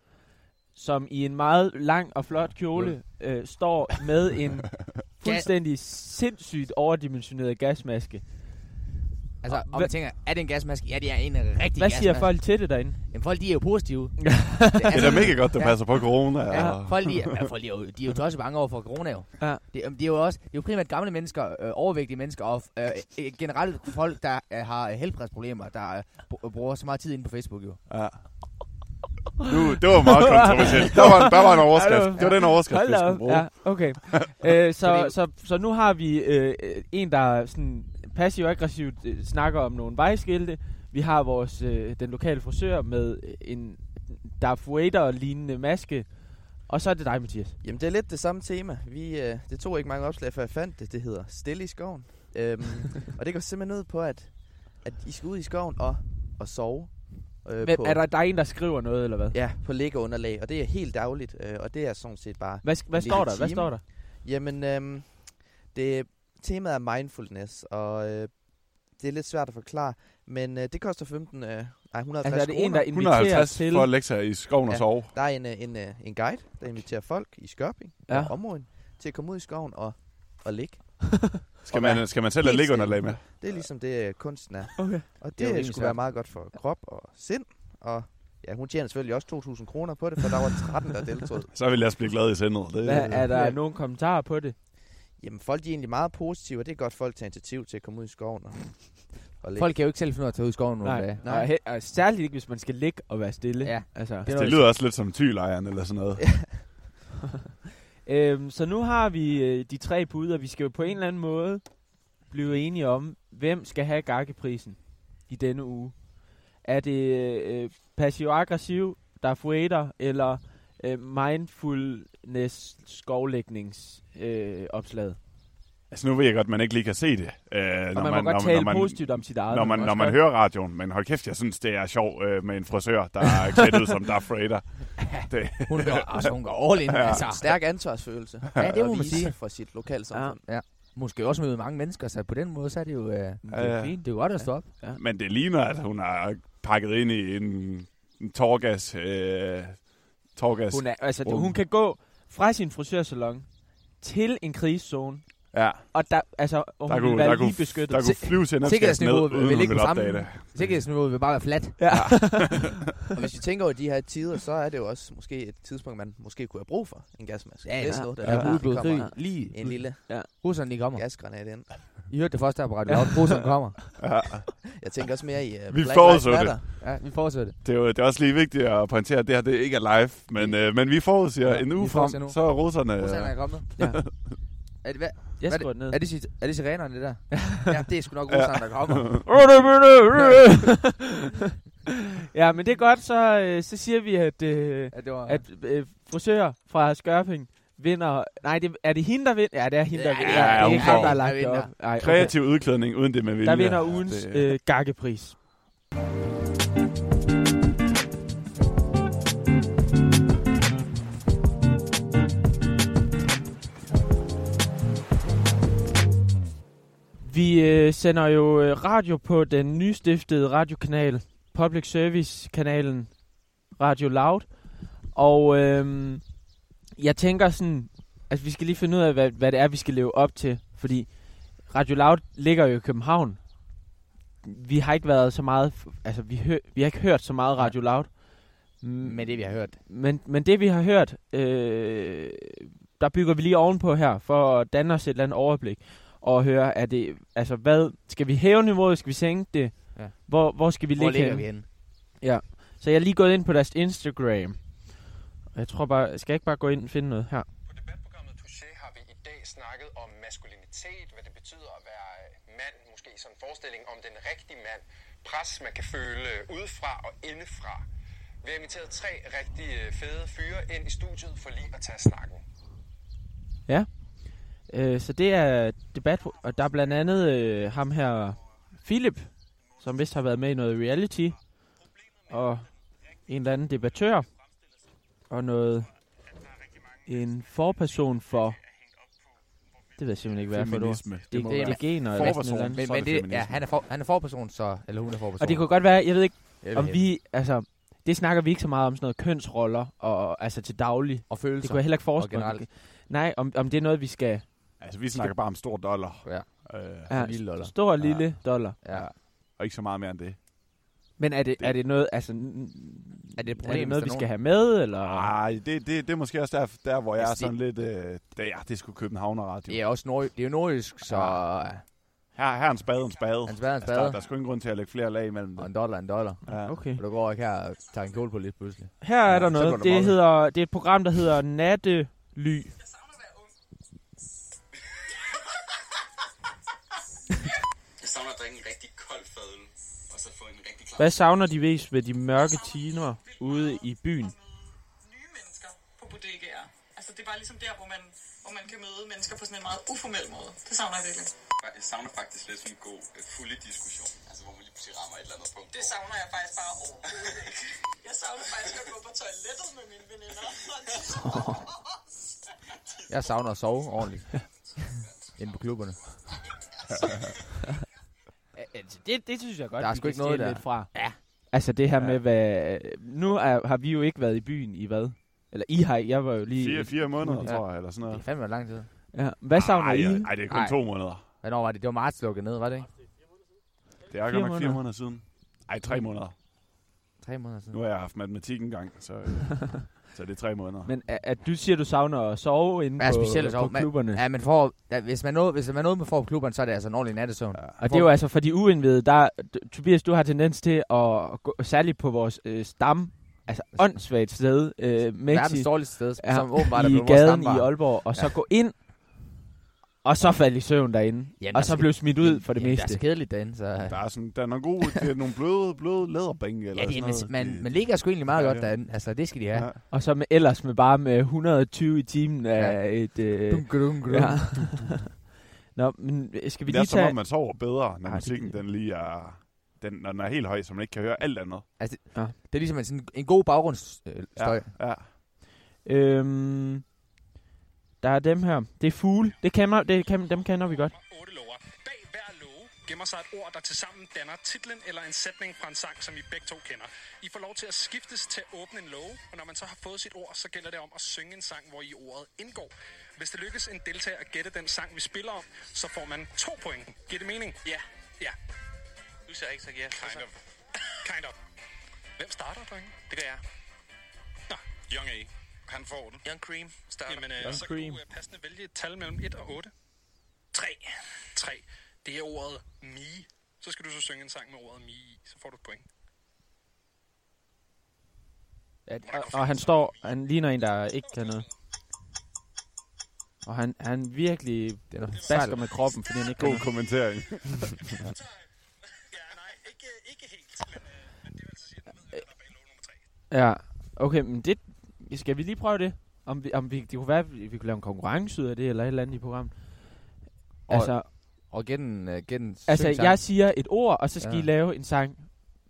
som i en meget lang og flot kjole øh, står med en fuldstændig sindssygt overdimensioneret gasmaske. Altså, Og hvad- man tænker, er det en gasmaske? Ja, det er en rigtig Hvad siger gasmaske. folk til det derinde? Jamen, folk de er jo positive. det er da mega godt, der Ja. passer på corona. Ja, og- folk, de, ja, folk de er jo, de er jo tosset bange over for corona jo. Ja. Det, det er jo også, det er jo primært gamle mennesker, øh, overvægtige mennesker, og øh, øh, generelt folk, der øh, har helbredsproblemer, der øh, br- bruger så meget tid inde på Facebook jo. Ja. Nu, det var meget kontroversielt. Der var, der var en overskrift. Det var den overskrift, Hold vi skulle bruge. Ja, okay. øh, så, så, så nu har vi øh, en, der sådan passiv-aggressivt øh, snakker om nogle vejskilte. Vi har vores øh, den lokale frisør med en Darth Vader-lignende maske. Og så er det dig, Mathias. Jamen, det er lidt det samme tema. Vi, øh, det tog ikke mange opslag, før jeg fandt det. Det hedder Stille i skoven. Øhm, og det går simpelthen ud på, at, at I skal ud i skoven og, og sove. Øh, Men, på, er der, der er en, der skriver noget, eller hvad? Ja, på liggeunderlag. Og det er helt dagligt. Øh, og det er sådan set bare... Hvad, hvad står der? Hvad står der? Jamen, øhm, det, temaet er mindfulness, og øh, det er lidt svært at forklare, men øh, det koster 15, øh, nej, 150 Altså er det en, der inviterer 150 til... for at lægge sig i skoven og Ja. sove. Der er en, øh, en, øh, en guide, der inviterer folk i Skørping Ja. og områden til at komme ud i skoven og, og ligge. Skal man, skal man selv have Helt liggeunderlag med? Det er ligesom det, øh, kunsten er. Okay. Og Det er det, det skulle være meget godt for krop og sind. Og ja, hun tjener selvfølgelig også 2.000 kroner på det, for der var 13, der deltog. Så vil jeg også blive glad i sindet. Det, Hvad, er der Ja. nogle kommentarer på det? Jamen, folk de er egentlig meget positive, og det er godt, folk tager initiativ til at komme ud i skoven og, og ligge. Folk kan jo ikke selv finde ud af at tage ud i skoven nogle Nej, dage. nej. Og, he- og særligt ikke, hvis man skal ligge og være stille. Ja. Altså. Det er det noget- lyder også lidt som tylejren eller sådan noget. Øhm, så nu har vi øh, de tre bud, og vi skal jo på en eller anden måde blive enige om, hvem skal have gakkeprisen i denne uge. Er det øh, passiv-aggressiv, Darth fueter, eller øh, mindfulness skovlægningsopslaget? Øh, opslaget? Altså nu ved jeg godt, at man ikke lige kan se det. Øh, og man, må godt tale man, positivt om sit eget. når man, når man godt- hører radioen. Men hold kæft, jeg synes, det er sjovt øh, med en frisør, der er klædt ud som Darth Vader. Det, Hun går, altså, hun går all in. Ja. Ja. Altså. Stærk ansvarsfølelse. Ja, det må man sige. For sit lokalsamfund. Måske også møde mange mennesker, så på den måde, så er det jo, øh, Det Ja, er ja. fint. det er jo godt at stå op. men det ligner, at hun har pakket ind i en, en torgas... Øh, torgas. Hun, er, altså, hun kan gå fra sin frisørsalon til en krigszone, ja, og der, altså, og hun der vil kunne, være der, lige kunne, beskyttet. der kunne flyve til ned, Sikkerhedsniveauet uden vil hun ikke ville opdage det. Sikkerhedsniveauet vil bare være fladt. Ja. Og hvis vi tænker over de her tider, så er det jo også måske et tidspunkt, man måske kunne have brug for en gasmaske. Ja, ja. Hvis noget, der Ja, Der er er der kommer lige. en lille Russerne lige kommer. gasgranat ind. I hørte det først der på Radio Loud. Russerne kommer. Ja. Jeg tænker også mere i uh, Vi Black Lives det. Ja, vi fortsætter. Det er jo det er også lige vigtigt at pointere, at det her det ikke er live, men, øh, men vi forudsiger Ja, en uge frem, nu. så er russerne... Russerne er kommet. Ja. Er det, hvad, Jeg Hvad skriver det ned. er det, sit- er det sirenerne, det der? ja, det er sgu nok russerne, der kommer. ja, men det er godt, så, øh, så siger vi, at, øh, Ja, det var, at øh, frisør fra Skørping vinder... Nej, det, er det hende, der vinder? Ja, det er hende, der Ja, vinder. ja, det er ham, der har lagt det op. Ej, okay. Kreativ udklædning uden det med vilje. Der vinder ugens Det- øh, gakkepris. Vi øh, sender jo øh, radio på den nystiftede radiokanal, Public Service-kanalen Radio Loud. Og øh, jeg tænker sådan, altså vi skal lige finde ud af, hvad, hvad det er, vi skal leve op til. Fordi Radio Loud ligger jo i København. Vi har ikke været så meget, altså vi, hø, vi har ikke hørt så meget Radio Loud. Men det, vi har hørt. men, men det vi har hørt, øh, der bygger vi lige ovenpå her, for at danne os et eller andet overblik. Og høre, er det, altså hvad, skal vi hæve niveauet, skal vi sænke det? Ja. Hvor, hvor skal vi Hvor ligge ligger henne? vi henne? Så jeg er lige gået ind på deres Instagram. Og Jeg tror bare, skal jeg ikke bare gå ind og finde noget her? På debatprogrammet Touché har vi i dag snakket om maskulinitet, hvad det betyder at være mand, måske sådan en forestilling om den rigtige mand, pres man kan føle udefra og indefra. Vi har inviteret tre rigtig øh, fede fyre ind i studiet for lige at tage snakken. Øh, så det er debat, og der er blandt andet øh, ham her, Philip, som vist har været med i noget reality, og en eller anden debattør, og noget, en forperson for, det ved jeg simpelthen ikke, hvad er for. Det, må det, være. det er gener eller sådan noget. Men, men det det, ja, han er, for, han er forperson, så, eller hun er forperson. Og det kunne godt være, jeg ved ikke, om vi, altså, det snakker vi ikke så meget om sådan noget kønsroller, og altså til daglig. Og Det følelser. kunne jeg heller ikke forestille generelt. mig. Nej, om, om det er noget, vi skal... Altså, vi snakker bare om stor dollar. Ja. Øh, Ja, lille dollar. Stor og lille dollar. Ja. og ikke så meget mere end det. Men er det, Det- er det noget, altså... Er det et Er det problem, noget, vi der skal er have med, eller? Nej, det, det, det er måske også der, der hvor jeg er Altså, sådan lidt... Øh, der, ja, det skulle København Radio. Det er også nord, det er jo nordjysk, så... Her, her er en spade, en spade. En spade, en Altså, spade. der, der er sgu ingen grund til at lægge flere lag imellem Og det. en dollar, en dollar. Ja. Okay. Og du går ikke her og tager en kål på lidt pludselig. Her er Ja, der noget. Det, hedder, det er et program, der hedder Nattely. Hvad savner de mest ved de mørke timer ude i byen? nye mennesker på bodegaer. Altså det er bare ligesom der, hvor man, hvor man kan møde mennesker på sådan en meget uformel måde. Det savner jeg virkelig. Jeg savner faktisk lidt sådan en god, øh, fulde diskussion, altså hvor man lige pludselig rammer et eller andet punkt. Det savner jeg faktisk bare overhovedet ikke. Jeg savner faktisk at gå på toilettet med mine veninder. Jeg savner at sove ordentligt. Inde på klubberne. Altså, det, det synes jeg godt, Der er vi sgu kan ikke noget der. lidt fra. Ja. Altså det her Ja. med, hvad... Nu er, har vi jo ikke været i byen i hvad? Eller I har, jeg var jo lige... Fire, fire måneder, Ja. tror jeg, eller sådan Det er noget. fandme lang tid. Ja. Hvad savner Ej, I? ej, det er kun Ej. to måneder. Hvornår var det? Det var marts lukket ned, var det ikke? Det er godt nok fire måneder. måneder siden. Ej, tre måneder. Tre måneder siden. Nu har jeg haft matematik engang, så, øh, så det er tre måneder. Men at, at du siger, du savner at sove inde Ja, på, specielt sove. på klubberne. Ja, men for, ja, hvis, man noget, hvis man noget med for på klubberne, så er det altså en ordentlig nattesøvn. Ja. Og det er jo altså for de uindvidede, der, Tobias, du har tendens til at gå, særligt på vores øh, stam, altså åndssvagt sted, øh, Verdens Mexi, dårligste sted, ja, som åbenbart er i gaden i. Aalborg, og så Ja. gå ind, og så falde i søvn derinde, Jamen, og altså, så blev smidt ud for det Jamen, Det er meste. så kedeligt derinde, så... Der er, sådan, der er nogle gode, det er nogle bløde, bløde læderbænke eller Ja, det, sådan man, noget. man, De- man ligger sgu egentlig meget Ja, godt ja. derinde. Altså, det skal de have. Ja. Og så med, ellers med bare med 120 i timen af et... Øh, Dunk, dunk, dunk. ja. Nå, men skal vi det er lige som tage... om, man sover bedre, når Ej, det- musikken den lige er... Den, når den er helt høj, så man ikke kan høre alt andet. Det er ligesom en, sådan, en god baggrundsstøj. Ja, ja. Øhm, der er dem her. Det er fugle. Det kender, det kan, dem kender vi godt. Otte lover. Bag hver låge gemmer sig et ord, der tilsammen danner titlen eller en sætning fra en sang, som I begge to kender. I får lov til at skiftes til at åbne en låge, og når man så har fået sit ord, så gælder det om at synge en sang, hvor i ordet indgår. Hvis det lykkes en deltager at gætte den sang, vi spiller om, så får man to point. Giver det mening? Ja. Ja. Du siger ikke, så ja. Kind of. Kind of. Hvem starter, drenge? Det gør jeg. Nå, Young A. Han får den. Young Cream starter. Jamen, øh, Young så kan Cream. du øh, passende vælge et tal mellem 1 og 8. 3. 3. Det er ordet mi. Så skal du så synge en sang med ordet mi i. Så får du et point. Ja, og, og han står, han ligner en, der ikke kan noget. Og han, han virkelig Det er noget basker med kroppen, fordi han ikke kan God kommentering. Ja, nej, ikke, ikke helt. Men, øh, men det vil altså sige, at du ved, at der er bag nummer 3. Ja, okay, men det... Skal vi lige prøve det? Om vi, om vi, det kunne være, at vi, vi kunne lave en konkurrence ud af det, eller et eller andet i programmet. Og- Altså, Og get en, uh, get en altså sang. jeg siger et ord, og så skal Ja. I lave en sang.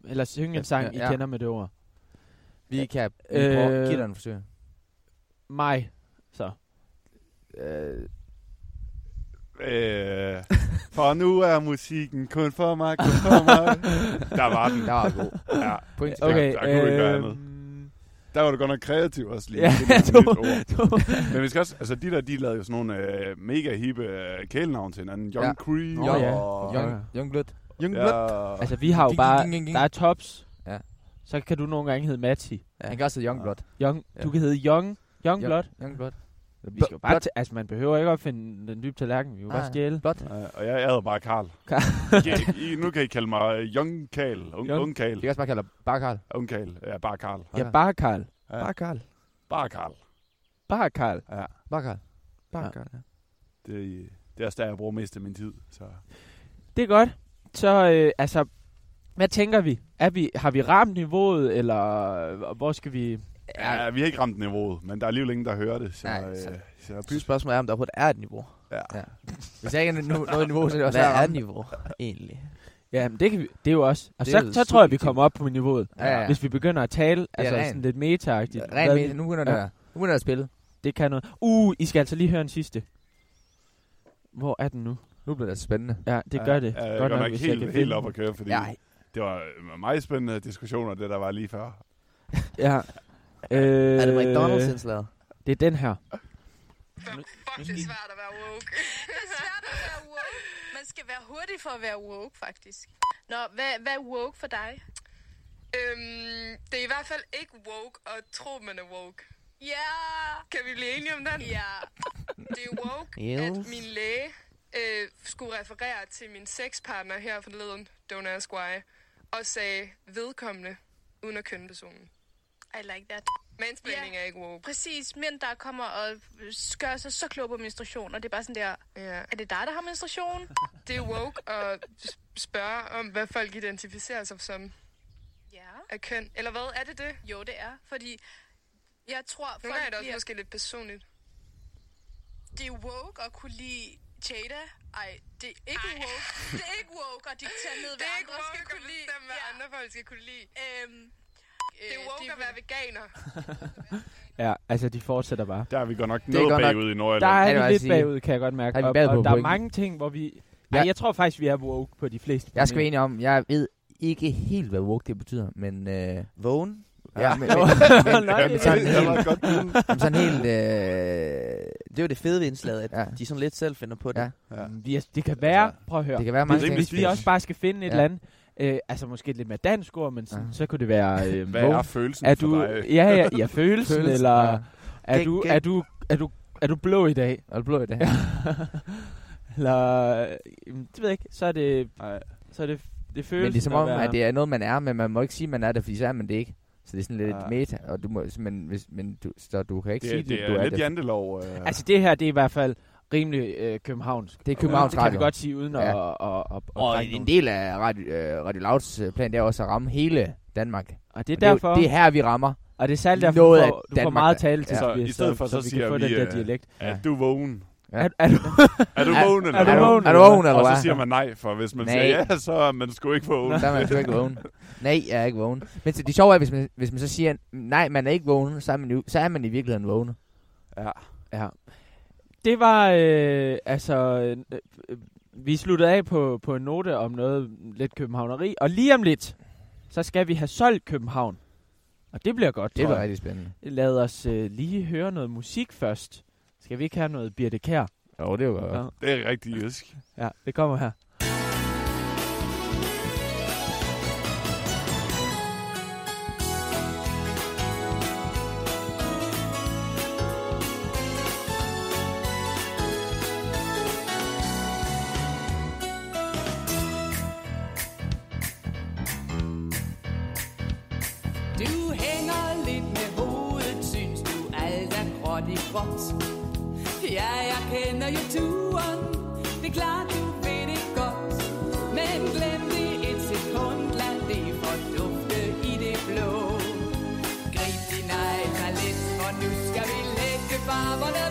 Eller synge Ja, en sang, ja, I ja. kender med det ord. Vi kan Øh, øh, give dig en forsøg. Mig. Så. Øh, Øh, for nu er musikken kun for mig, kun for mig. Der var den. der var god. Ja, Point Okay, der kunne vi ikke gøre andet. Der var du godt nok kreativ også lige. Ja, ord. to- Men vi skal også, altså de der, de lavede jo sådan nogle øh, mega hippe øh, kælenavn til hinanden. Young Ja. Cream. Nå, Young, ja. og, young, young Blood. Young ja, Altså, vi har jo bare... ging, ging, ging. Der er tops. Ja. Så kan du nogle gange hedde Matti. Ja. Han kan også hedde Young Blood. Young, Ja. Du kan hedde Young, Young Blood. Young Blood. Vi skal bare t- altså, man behøver ikke opfinde den dybe tallerken. Vi kan jo bare stjæle. Blood. Ja, og jeg er bare Karl. I, I, nu kan I kalde mig Young Karl. Ung, Young- ung Karl. Vi kan også bare kalde dig bare Karl. Ung Karl. Ja, bare Karl. Ja, bare Karl. Ja. Bare Karl. Bare Karl. Bare Karl. Ja, Bare Karl. Bare. Karl, ja. det, det er også der, jeg bruger mest af min tid. Så. Det er godt. Så, øh, altså, hvad tænker vi? Er vi? Har vi ramt niveauet, eller øh, hvor skal vi... Ja, vi har ikke ramt niveauet, men der er alligevel ingen, der hører det. Så, Nej, øh, så- så Så spørgsmålet er, om der overhovedet er et niveau. ja. Ja. Hvis der ikke er no- noget niveau, så er det også Hvad er niveau egentlig? Ja, men det, kan vi, det er jo også... Og Det så, jo så tror jeg, vi kommer op på niveauet. Ja, ja, ja. Hvis vi begynder at tale, altså rent- sådan lidt meta-agtigt. Rent Hvad med, nu begynder det Ja. nu begynder det at spille. Det kan noget. Uh, I skal altså lige høre en sidste. Hvor er den nu? Nu bliver det spændende. Ja, det gør det. Ja, jeg Godt nok hvis jeg helt, kan helt finde op den. at køre, fordi Ja, det var meget spændende diskussioner, det der var lige før. Ja. Øh, Er det McDonald's indslaget? Det er den her. Fuck, det er svært at være woke. Det er svært at være woke. Man skal være hurtig for at være woke, faktisk. Nå, hvad, hvad er woke for dig? øhm, det er i hvert fald ikke woke at tro, man er woke. Ja! Kan vi blive enige om den? Ja. Det er woke, Yes. at min læge øh, skulle referere til min sexpartner her forleden, don't ask why, og sagde vedkommende, uden at kønne personen. I like that. Mansplaining Ja. er ikke woke. Præcis, mænd, der kommer og gør sig så kloge på menstruation, og det er bare sådan der, Ja. er det dig, der har menstruation? Det er woke at spørge om, hvad folk identificerer sig som Ja. af køn. Eller hvad, er det det? Jo, det er, fordi jeg tror, Nogle gange er det også bliver, måske lidt personligt. det er woke at kunne lide Jada. Ej, det er ikke Ej. woke. Det er ikke woke at diktere ned, Det hvad er ikke andre skal woke at kunne lide. bestemme, hvad Ja. andre folk skal kunne lide. Øhm, Det er woke at være veganer. Ja, altså de fortsætter bare. Der er vi godt nok er noget godt nok- bagud i Nordjylland. Der Ja, det er vi lidt sige. bagud, kan jeg godt mærke. Der er vi Og, bagud og der er mange ting, hvor vi... Ja. Ja. Ej, jeg tror faktisk, vi er woke på de fleste. Jeg skal være enig om, jeg ved ikke helt, hvad woke det betyder, men... Øh, Vågen. ja, men, men, Nej, men, det men er sådan det helt, men sådan helt... Øh, Det er jo det fede ved indslaget, at Ja. de sådan lidt selv finder på det. Ja. Ja. Det kan være, Altså, prøv at høre. det kan være Hvis, mange ting. hvis vi også bare skal finde et Ja. eller andet, øh, altså måske et lidt mere dansk ord, men sådan, Ja. så kunne det være øh, Hvad er følelsen er for du, dig? ja, ja, ja, følelsen, Følelsen, eller ja. er, du, er, du, er, du, er du blå i dag? Er du blå i det? eller, øh, det ved jeg ikke, så er det, Nej. så er det, det følelsen Men det er som om, være, at det er noget, man er, men man må ikke sige, man er det, fordi så er man det ikke. Så det er sådan lidt Ja. meta, og du må, men, hvis, men du, så du kan ikke Det, sige, det, det du er er lidt det. jantelov. Øh. Altså det her, det er i hvert fald rimelig øh, københavnsk. Det er Københavns Det kan vi godt sige, uden Ja. at, at, at, at, Og en nogen. del af Radio, øh, Radio Louds øh, plan, det er også at ramme hele Danmark. Og det er Og det, er jo- derfor, det er her, vi rammer. og det er særligt derfor, noget du får, du får Danmark, meget der- tale til, Ja. Så i stedet for, så vi kan siger få vi, den der øh, dialekt. Er du vågen? Ja. Er, er du, Er du Er- vågen, eller er du hvad? vågen, Er du vågen, eller Og hvad? så siger man nej, for hvis man Nej. siger ja, så er man sgu ikke vågen. Der er man sgu ikke vågen. Nej, jeg er ikke vågen. Men det sjove er, hvis man, hvis man så siger, nej, man er ikke vågen, så er man, jo, så er man i virkeligheden vågen. Ja. Ja. Det var, øh, altså, øh, vi sluttede af på, på en note om noget lidt københavneri, og lige om lidt, så skal vi have solgt København. Og det bliver godt, Det tror var jeg. rigtig spændende. Lad os øh, lige høre noget musik først. Skal vi ikke have noget Birte Kær? Jo, det var godt. Ja. Det er rigtig jysk. Ja, det kommer her. Lægge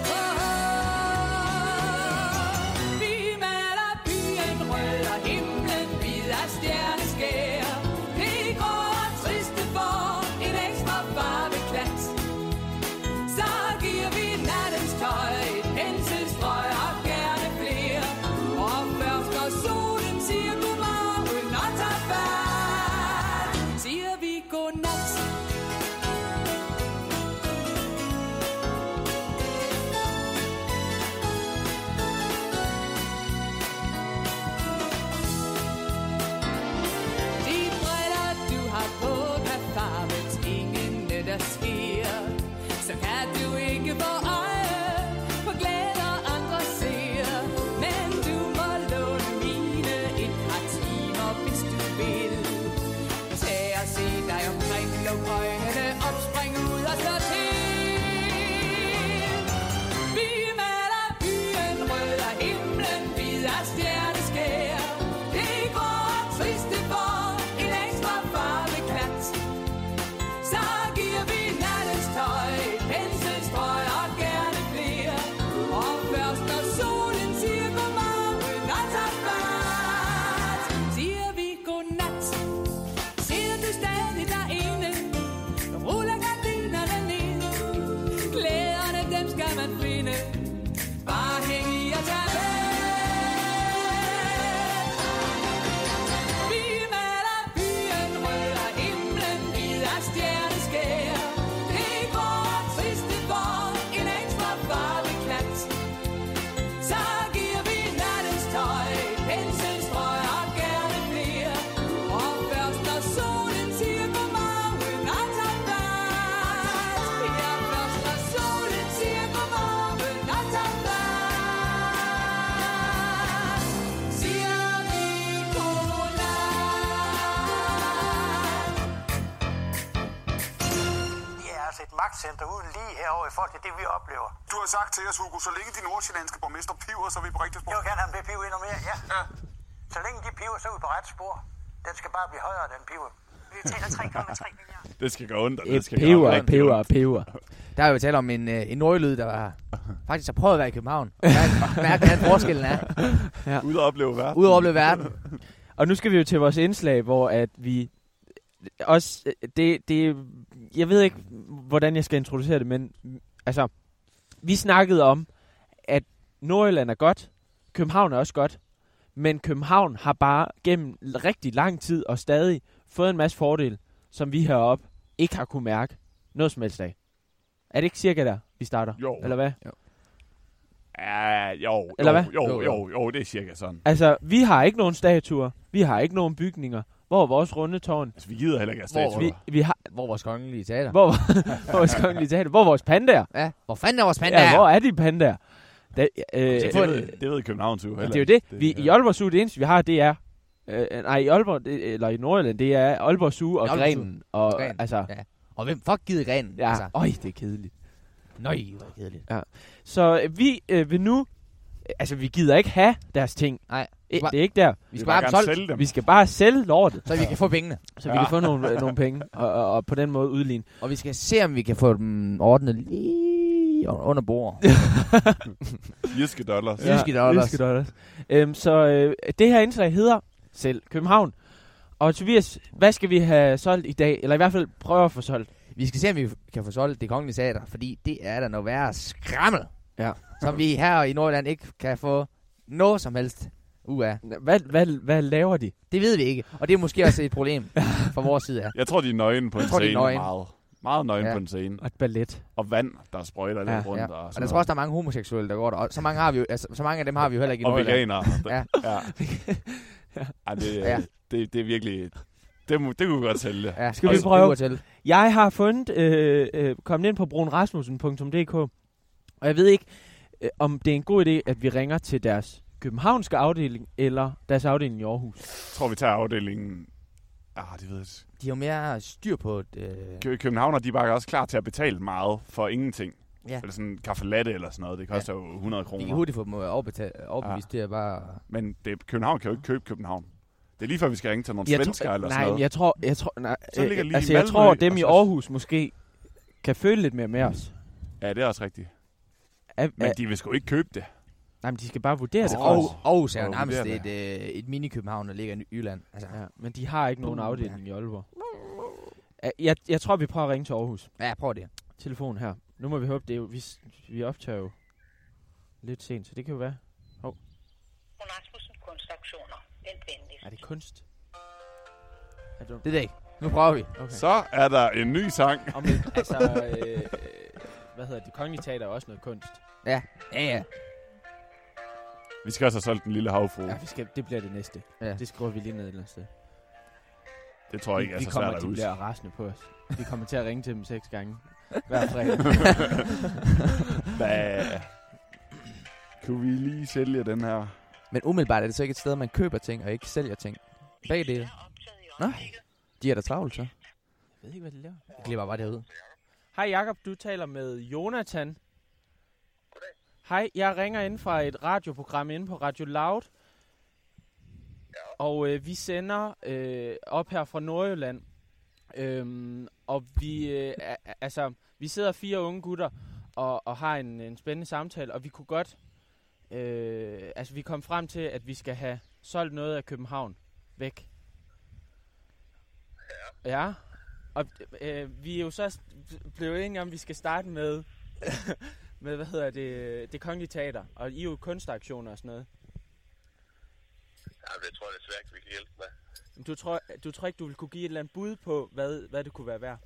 hvid af et magtcenter uden lige herovre i forhold til det, vi oplever. Du har sagt til os, Hugo, så længe de nordsjællandske borgmester piver, så er vi på rigtigt spor. Jeg vil gerne have dem til at pive endnu mere, ja. ja. Så længe de piver, så er vi på ret spor. Den skal bare blive højere, den piver. Vi taler 3,3 milliarder. Det skal gå og det Et skal peber, gøre peber, peber. Der er jo tale om en, øh, en nordlyd, der var, faktisk har prøvet at være i København. Mærk, mærk hvordan forskellen er. Ud og opleve verden. Ud over opleve verden. Og nu skal vi jo til vores indslag, hvor at vi også, det, det, jeg ved ikke, hvordan jeg skal introducere det, men altså, vi snakkede om, at Nordjylland er godt, København er også godt, Men København har bare gennem rigtig lang tid og stadig fået en masse fordele, som vi heroppe ikke har kunne mærke noget som helst af. Er det ikke cirka der, vi starter? Jo. Eller hvad? Ja, jo, Eller jo, hvad? Jo, Jo, jo, jo. jo, jo, det er cirka sådan. Altså, vi har ikke nogen statuer. Vi har ikke nogen bygninger. Hvor er vores runde tårn? Altså, vi gider heller ikke have Hvor- statuer. Vi, vi har... Hvor er vores kongelige teater? Hvor, hvor vores kongelige teater? Hvor er vores pandaer? Ja, hvor fanden er vores panda? Ja, hvor er de pandaer? Da, øh, Det, det, ved, det ved København jo heller det er jo det. Vi, I Aalborg Zoo, det eneste, vi har, det er... Øh, nej, i Aalborg, det, eller i Nordjylland, det er Aalborg Zoo og. Grenen. Og, Grenen, altså, ja. Og hvem fuck gider grenen? ja, Altså, øj, det er kedeligt. nøj, hvor kedeligt. Så øh, vi øh, vil nu... Altså, vi gider ikke have deres ting. Nej. Det er ikke der. Vi Vi skal vil bare bare sælge dem. Vi skal bare sælge lortet, så vi kan få pengene. så vi kan få nogle, øh, nogle penge, og, og, og på den måde udligne. Og vi skal se, om vi kan få dem ordnet lige under bordet. Jyske dollars. Ja. Jyske dollars. Jyske dollars. Øhm, så øh, det her indslag hedder Selv København. Og Tobias, hvad skal vi have solgt i dag? Eller i hvert fald prøve at få solgt. Vi skal se, om vi kan få solgt det kongelige teater, fordi det er der noget værre skrammel, Ja. som vi her i Nordjylland ikke kan få noget som helst ud af. Hvad, hvad, hvad laver de? Det ved vi ikke, og det er måske også et problem fra vores side af. Jeg tror, de er nøgne på en tror, de er scene. nøgne. Meget, meget nøgne Ja. på en scene. Og et ballet. Og vand, der sprøjter lidt Ja, rundt. Ja. Og, Og sådan jeg tror også, der er mange homoseksuelle, der går der. Og så mange, har vi jo, altså, så mange af dem har vi jo heller ikke i og Nordjylland. veganere. Ja. ja. Ej, det, Ja. ja. det, det er virkelig... Det, må, det kunne vi godt sælge. Ja, Skal vi prøve? Jeg har fundet, øh, øh, kommet ind på brunrasmussen.dk, og jeg ved ikke, øh, om det er en god idé, at vi ringer til deres københavnske afdeling, eller deres afdeling i Aarhus. Jeg tror, vi tager afdelingen... Ah, det ved jeg. ikke. De har jo mere styr på. Øh, Kø- Københavner, de er bare også klar til at betale meget for ingenting. ja. Eller sådan en kaffe latte eller sådan noget. Det koster jo 100 De kan kroner. hurtigt få dem overbetalt, overbevist til at bare... Men det, København kan jo ikke købe København. Det er lige før, vi skal ringe til nogle Jeg svensker eller nej, sådan noget. jeg tror, jeg tror, nej, Så ligger øh, lige altså, jeg Malmø tror, dem i Aarhus måske kan føle lidt mere med os. Ja, det er også rigtigt. Er, Men de vil sgu ikke købe det. nej, men de skal bare vurdere Altså, det. Aarhus. Aarhus er jo nærmest et, øh, et mini-København, der ligger i Jylland. Altså, Ja, men de har ikke nogen afdeling i Aalborg. Jeg, jeg tror, vi prøver at ringe til Aarhus. ja, prøv det. Telefon her. Nu må vi håbe, det er jo, vi, vi optager jo lidt sent, så det kan jo være. Hun Rasmussen Kunstaktioner. Vent venligst. Er det kunst? Er det, Det er det ikke. Nu prøver vi. okay. Så er der en ny sang. Om, det- altså, øh, hvad hedder det? Kongelige Teater er også noget kunst. Ja, ja, ja. Vi skal også have solgt den lille havfru. Ja, vi skal, det bliver det næste. Ja. Det skriver vi lige ned et eller andet sted. Det tror jeg ikke er vi så kommer, svært at de huske. bliver rasende på os. Vi kommer til at ringe til dem seks gange hver fredag. Hvad? Kunne vi lige sælge den her? Men umiddelbart er det så ikke et sted, man køber ting og ikke sælger ting. Begge dele. Nå, de er da travlt så. Jeg ved ikke, hvad de laver. Jeg glipper bare derud. Hej Jakob, du taler med Jonathan. Hej, jeg ringer ind fra et radioprogram inde på Radio Loud. Og øh, vi sender øh, op her fra Nordjylland. Øhm, og vi, øh, altså, vi sidder fire unge gutter og, og har en, en spændende samtale, og vi kunne godt, øh, altså vi kom frem til, at vi skal have solgt noget af København væk. Ja. Ja, og øh, vi er jo så blevet enige om, at vi skal starte med, med hvad hedder det, det kongelige teater, og I er jo kunstaktioner og sådan noget. Ja, det tror jeg desværre ikke, vi kan hjælpe med. Men Du tror, du tror ikke, du vil kunne give et eller andet bud på, hvad, hvad det kunne være værd?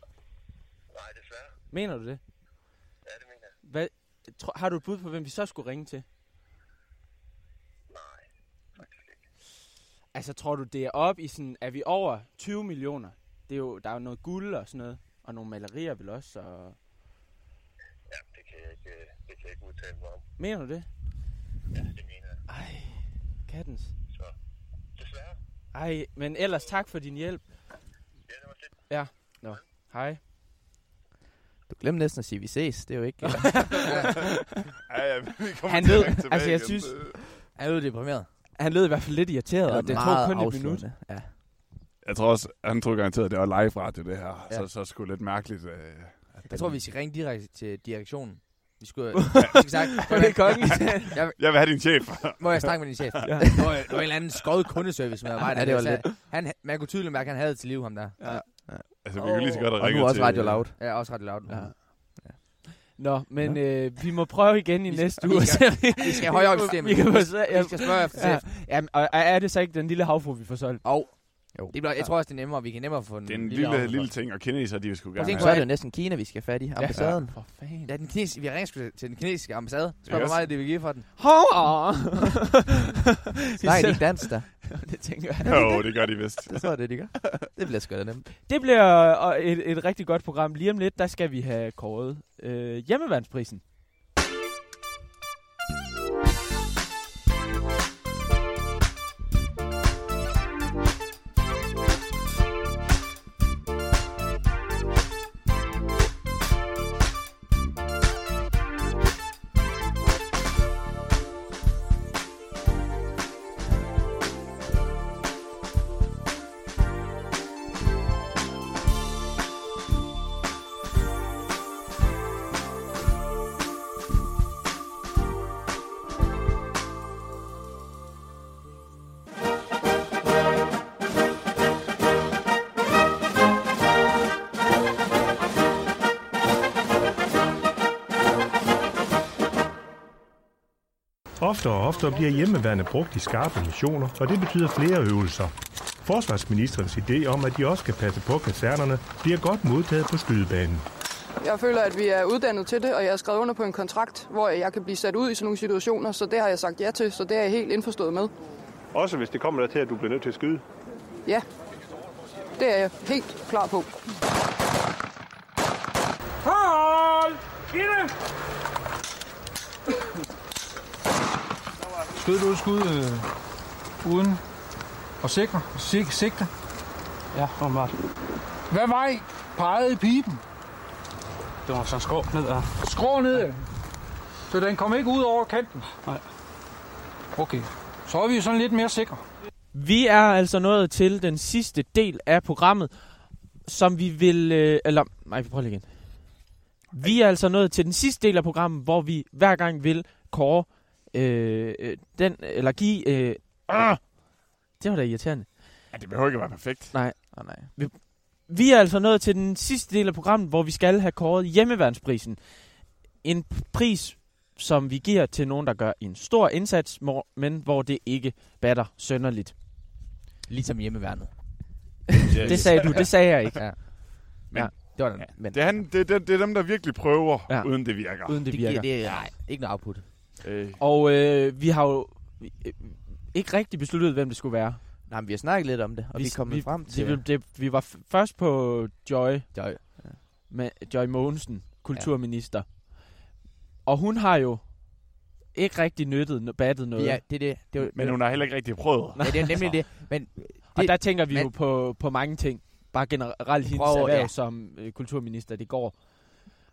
Nej, desværre. Mener du det? Ja, det mener jeg. Hvad, tro, har du et bud på, hvem vi så skulle ringe til? Nej, faktisk ikke. Altså, tror du, det er op i sådan, er vi over 20 millioner? Det er jo, der er jo noget guld og sådan noget, og nogle malerier vel også, og... Ja, det kan jeg ikke, øh, det kan jeg ikke udtale mig om. Mener du det? Ja, det mener jeg. Ej, kattens. Så, desværre. Ej, men ellers tak for din hjælp. Ja, det var fedt. Ja, nå. Hej. Du glemte næsten at sige, at vi ses. Det er jo ikke... Ja, ja, vi kommer Han tilbage altså, jeg igen. synes- Han er jo deprimeret. Han lød i hvert fald lidt irriteret, og det tog kun et minut. Ja. Jeg tror også, han tror garanteret, at det var live radio, det her. Ja. Så, så skulle lidt mærkeligt. Øh, at Jeg den- tror, vi skal ringe direkte til direktionen. Vi skulle... skal sagt, For det er kongelige jeg, Jeg vil have din chef. må jeg snakke med din chef? Ja. ja. Det var, det var en eller anden skåret kundeservice med mig. Ja, det var lidt. Han, man kunne tydeligt mærke, at han havde til liv, ham der. altså, vi kan lige så godt Og ringe nu også til... Radio Loud. Ja, også ret lavt. Ja. Ja. Nå, men øh, vi må prøve igen i Vi næste uge. vi skal- vi skal højere op i systemet. Vi, kan Vi skal- ja, vi skal spørge efter ja, ja, og er det så ikke den lille havfru, vi får solgt? Og det bliver, jeg tror også, det er nemmere. Vi kan nemmere få en Det er en lille, lille, lille ting, og kineser, de vil sgu Prøv at gerne tænke Så er det jo næsten Kina, vi skal fat i. Ambassaden. For fanden. Ja, den kinesiske, vi har ringet sgu til den kinesiske ambassade. Spørg, Yes. hvor meget det vil give for den. Hov! Nej, de ikke dans der. det tænker jeg. Jo, det gør de vist. Det tror jeg, det de gør. Det bliver sgu da nemt. Det bliver øh, et, et rigtig godt program. Lige om lidt, der skal vi have kåret øh, hjemmevandsprisen. Oftere og oftere bliver hjemmeværende brugt i skarpe missioner, og det betyder flere øvelser. Forsvarsministerens idé om, at de også skal passe på kasernerne, bliver godt modtaget på skydebanen. Jeg føler, at vi er uddannet til det, og jeg har skrevet under på en kontrakt, hvor jeg kan blive sat ud i sådan nogle situationer, så det har jeg sagt ja til, så det er jeg helt indforstået med. Også hvis det kommer der til, at du bliver nødt til at skyde. Ja, det er jeg helt klar på. Hold! Inde! Skød du et skud øh, uden at sikre? Sik, sigte? Ja, åbenbart. Hvad vej pegede i pipen? Det var så skrå ned af. Skrå ned af? Så den kom ikke ud over kanten? Nej. Okay, så er vi sådan lidt mere sikre. Vi er altså nået til den sidste del af programmet, som vi vil... Øh, eller, nej, vi prøver lige igen. Vi er altså nået til den sidste del af programmet, hvor vi hver gang vil kåre øh, øh, den, eller give... Øh, øh, det var da irriterende. Ja, det behøver ikke at være perfekt. Nej. Oh, nej. Vi, vi er altså nået til den sidste del af programmet, hvor vi skal have kåret hjemmeværnsprisen. En pris, som vi giver til nogen, der gør en stor indsats, men hvor det ikke batter sønderligt. Ligesom hjemmeværnet. Det sagde du, det sagde jeg ikke. Ja. Men, Ja. Det var den. men. Det, er, han, det, det, det er dem, der virkelig prøver, Ja. ja. uden det virker. Uden det Det, virker. det, det, nej, ikke noget output. Øh, Og øh, vi har jo øh, ikke rigtig besluttet, hvem det skulle være. Nej, men vi har snakket lidt om det, og vi, vi er kommet vi, frem til... Det, det, vi var f- først på Joy, Joy. med Joy Mogensen, kulturminister. Og hun har jo ikke rigtig nyttet, battet noget. Ja, det er det. det, var, men hun har heller ikke rigtig prøvet. Ja, det er nemlig det. Men Og det- der tænker vi men- jo på, på mange ting. Bare generelt hendes erhverv ja. som øh, kulturminister. Det går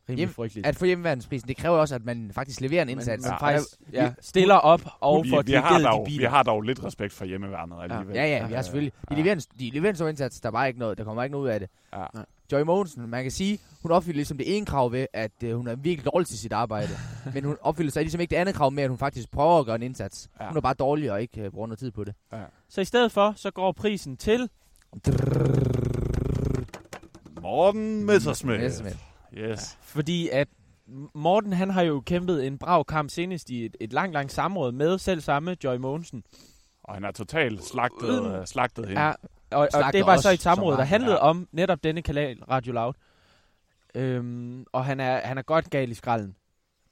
rimelig Hjem, frygteligt. at få hjemmeværnsprisen, det kræver også, at man faktisk leverer en Man- indsats. man Og faktisk ja, stiller op og vi, får vi, har dirigeret de dog, vi biler. har dog lidt respekt for hjemmeværnet alligevel. Ja, ja, vi har selvfølgelig. De leverer en, de leverer en stor indsats, der er bare ikke noget, der kommer ikke noget ud af det. Ja. Joy Mogensen, man kan sige, hun opfylder ligesom det ene krav ved, at øh, hun er virkelig dårlig til sit arbejde. men hun opfylder så ligesom ikke det andet krav med, at hun faktisk prøver at gøre en indsats. Ja. Hun er bare dårlig og ikke øh, bruger noget tid på det. Ja. Så i stedet for, så går prisen til... Morten Messerschmidt. Messerschmidt. Yes. Fordi at Morten, han har jo kæmpet en brav kamp senest i et, et langt, langt samråd med selv samme Joy Mogensen. Og han er totalt slagtet, Mm. øh, slagtet hende. Ja, og, og det var så et samråd, der handlede ja. om netop denne kanal, Radio Loud. Øhm, og han er, han er godt gal i skralden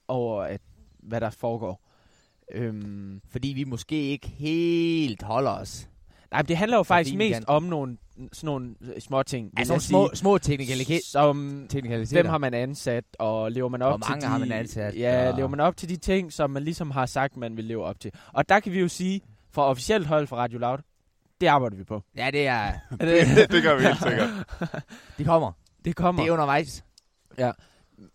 over, at, hvad der foregår. Øhm, Fordi vi måske ikke helt holder os. Nej, men det handler jo faktisk mest kan. om nogle, sådan nogle små ting. Altså nogle små, små teknikaliteter. Som, teknikaliteter. hvem har man ansat, og lever man op Hvor til mange de, har man ansat, Ja, og- lever man op til de ting, som man ligesom har sagt, man vil leve op til. Og der kan vi jo sige, fra officielt hold fra Radio Loud, det arbejder vi på. Ja, det er... det, det gør vi helt sikkert. De kommer. Det kommer. Det er undervejs. Ja.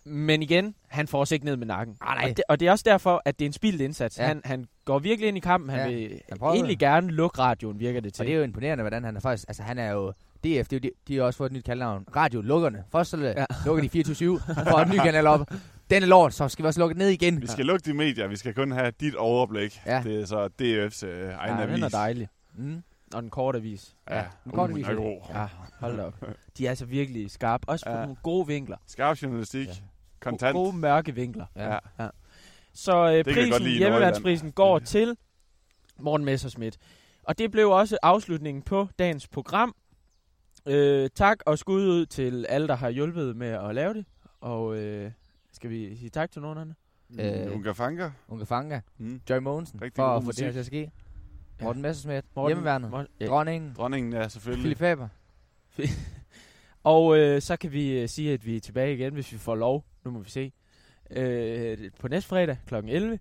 Men igen, han får sig ikke ned med nakken. Ah, nej. Og, det, og det er også derfor, at det er en spildt indsats. Ja. Han, han går virkelig ind i kampen. Han Ja, vil han prøver egentlig det. gerne lukke radioen, virker det til. Og det er jo imponerende, hvordan han er faktisk... Altså, han er jo... DF, det er jo, de, de har også fået et nyt kaldenavn. Radio Lukkerne. Først så ja. Lukker de 24-7, og får et nyt kanal op. Denne lort, så skal vi også lukke ned igen. Vi skal lukke de medier. Vi skal kun have dit overblik. Ja. Det er så DF's øh, egen ja, avis. den er dejlig. Mm. Og den korte avis. Ja, den korte uh, avis. er god. Ja, hold da op. De er altså virkelig skarpe. Også på Ja. nogle gode vinkler. Skarp journalistik. Ja. Kontant. gode mørke vinkler. Ja. ja. Så øh, prisen, hjemmevandsprisen går til Morten Messerschmidt. Og det blev også afslutningen på dagens program. Øh, tak og skud ud til alle, der har hjulpet med at lave det. Og øh, skal vi sige tak til nogen andre? Øh, Unga Fanga. Unga Fanga. Mm. Joy Mogensen. Rigtig for at få det til at ske. Morten Messerschmidt. Morten- Hjemmeværnet. Morten- ja. Dronningen. Dronningen, ja, selvfølgelig. Philip Faber. Og øh, så kan vi øh, sige, at vi er tilbage igen, hvis vi får lov. Nu må vi se. Øh, på næste fredag kl. 11.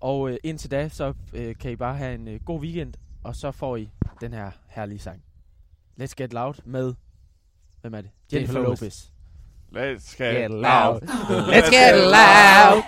Og øh, indtil da, så øh, kan I bare have en øh, god weekend. Og så får I den her herlige sang. Let's Get Loud med... Hvem er det? Jennifer, Jennifer Lopez. Lopez. Let's get, Get loud. loud. Let's get loud.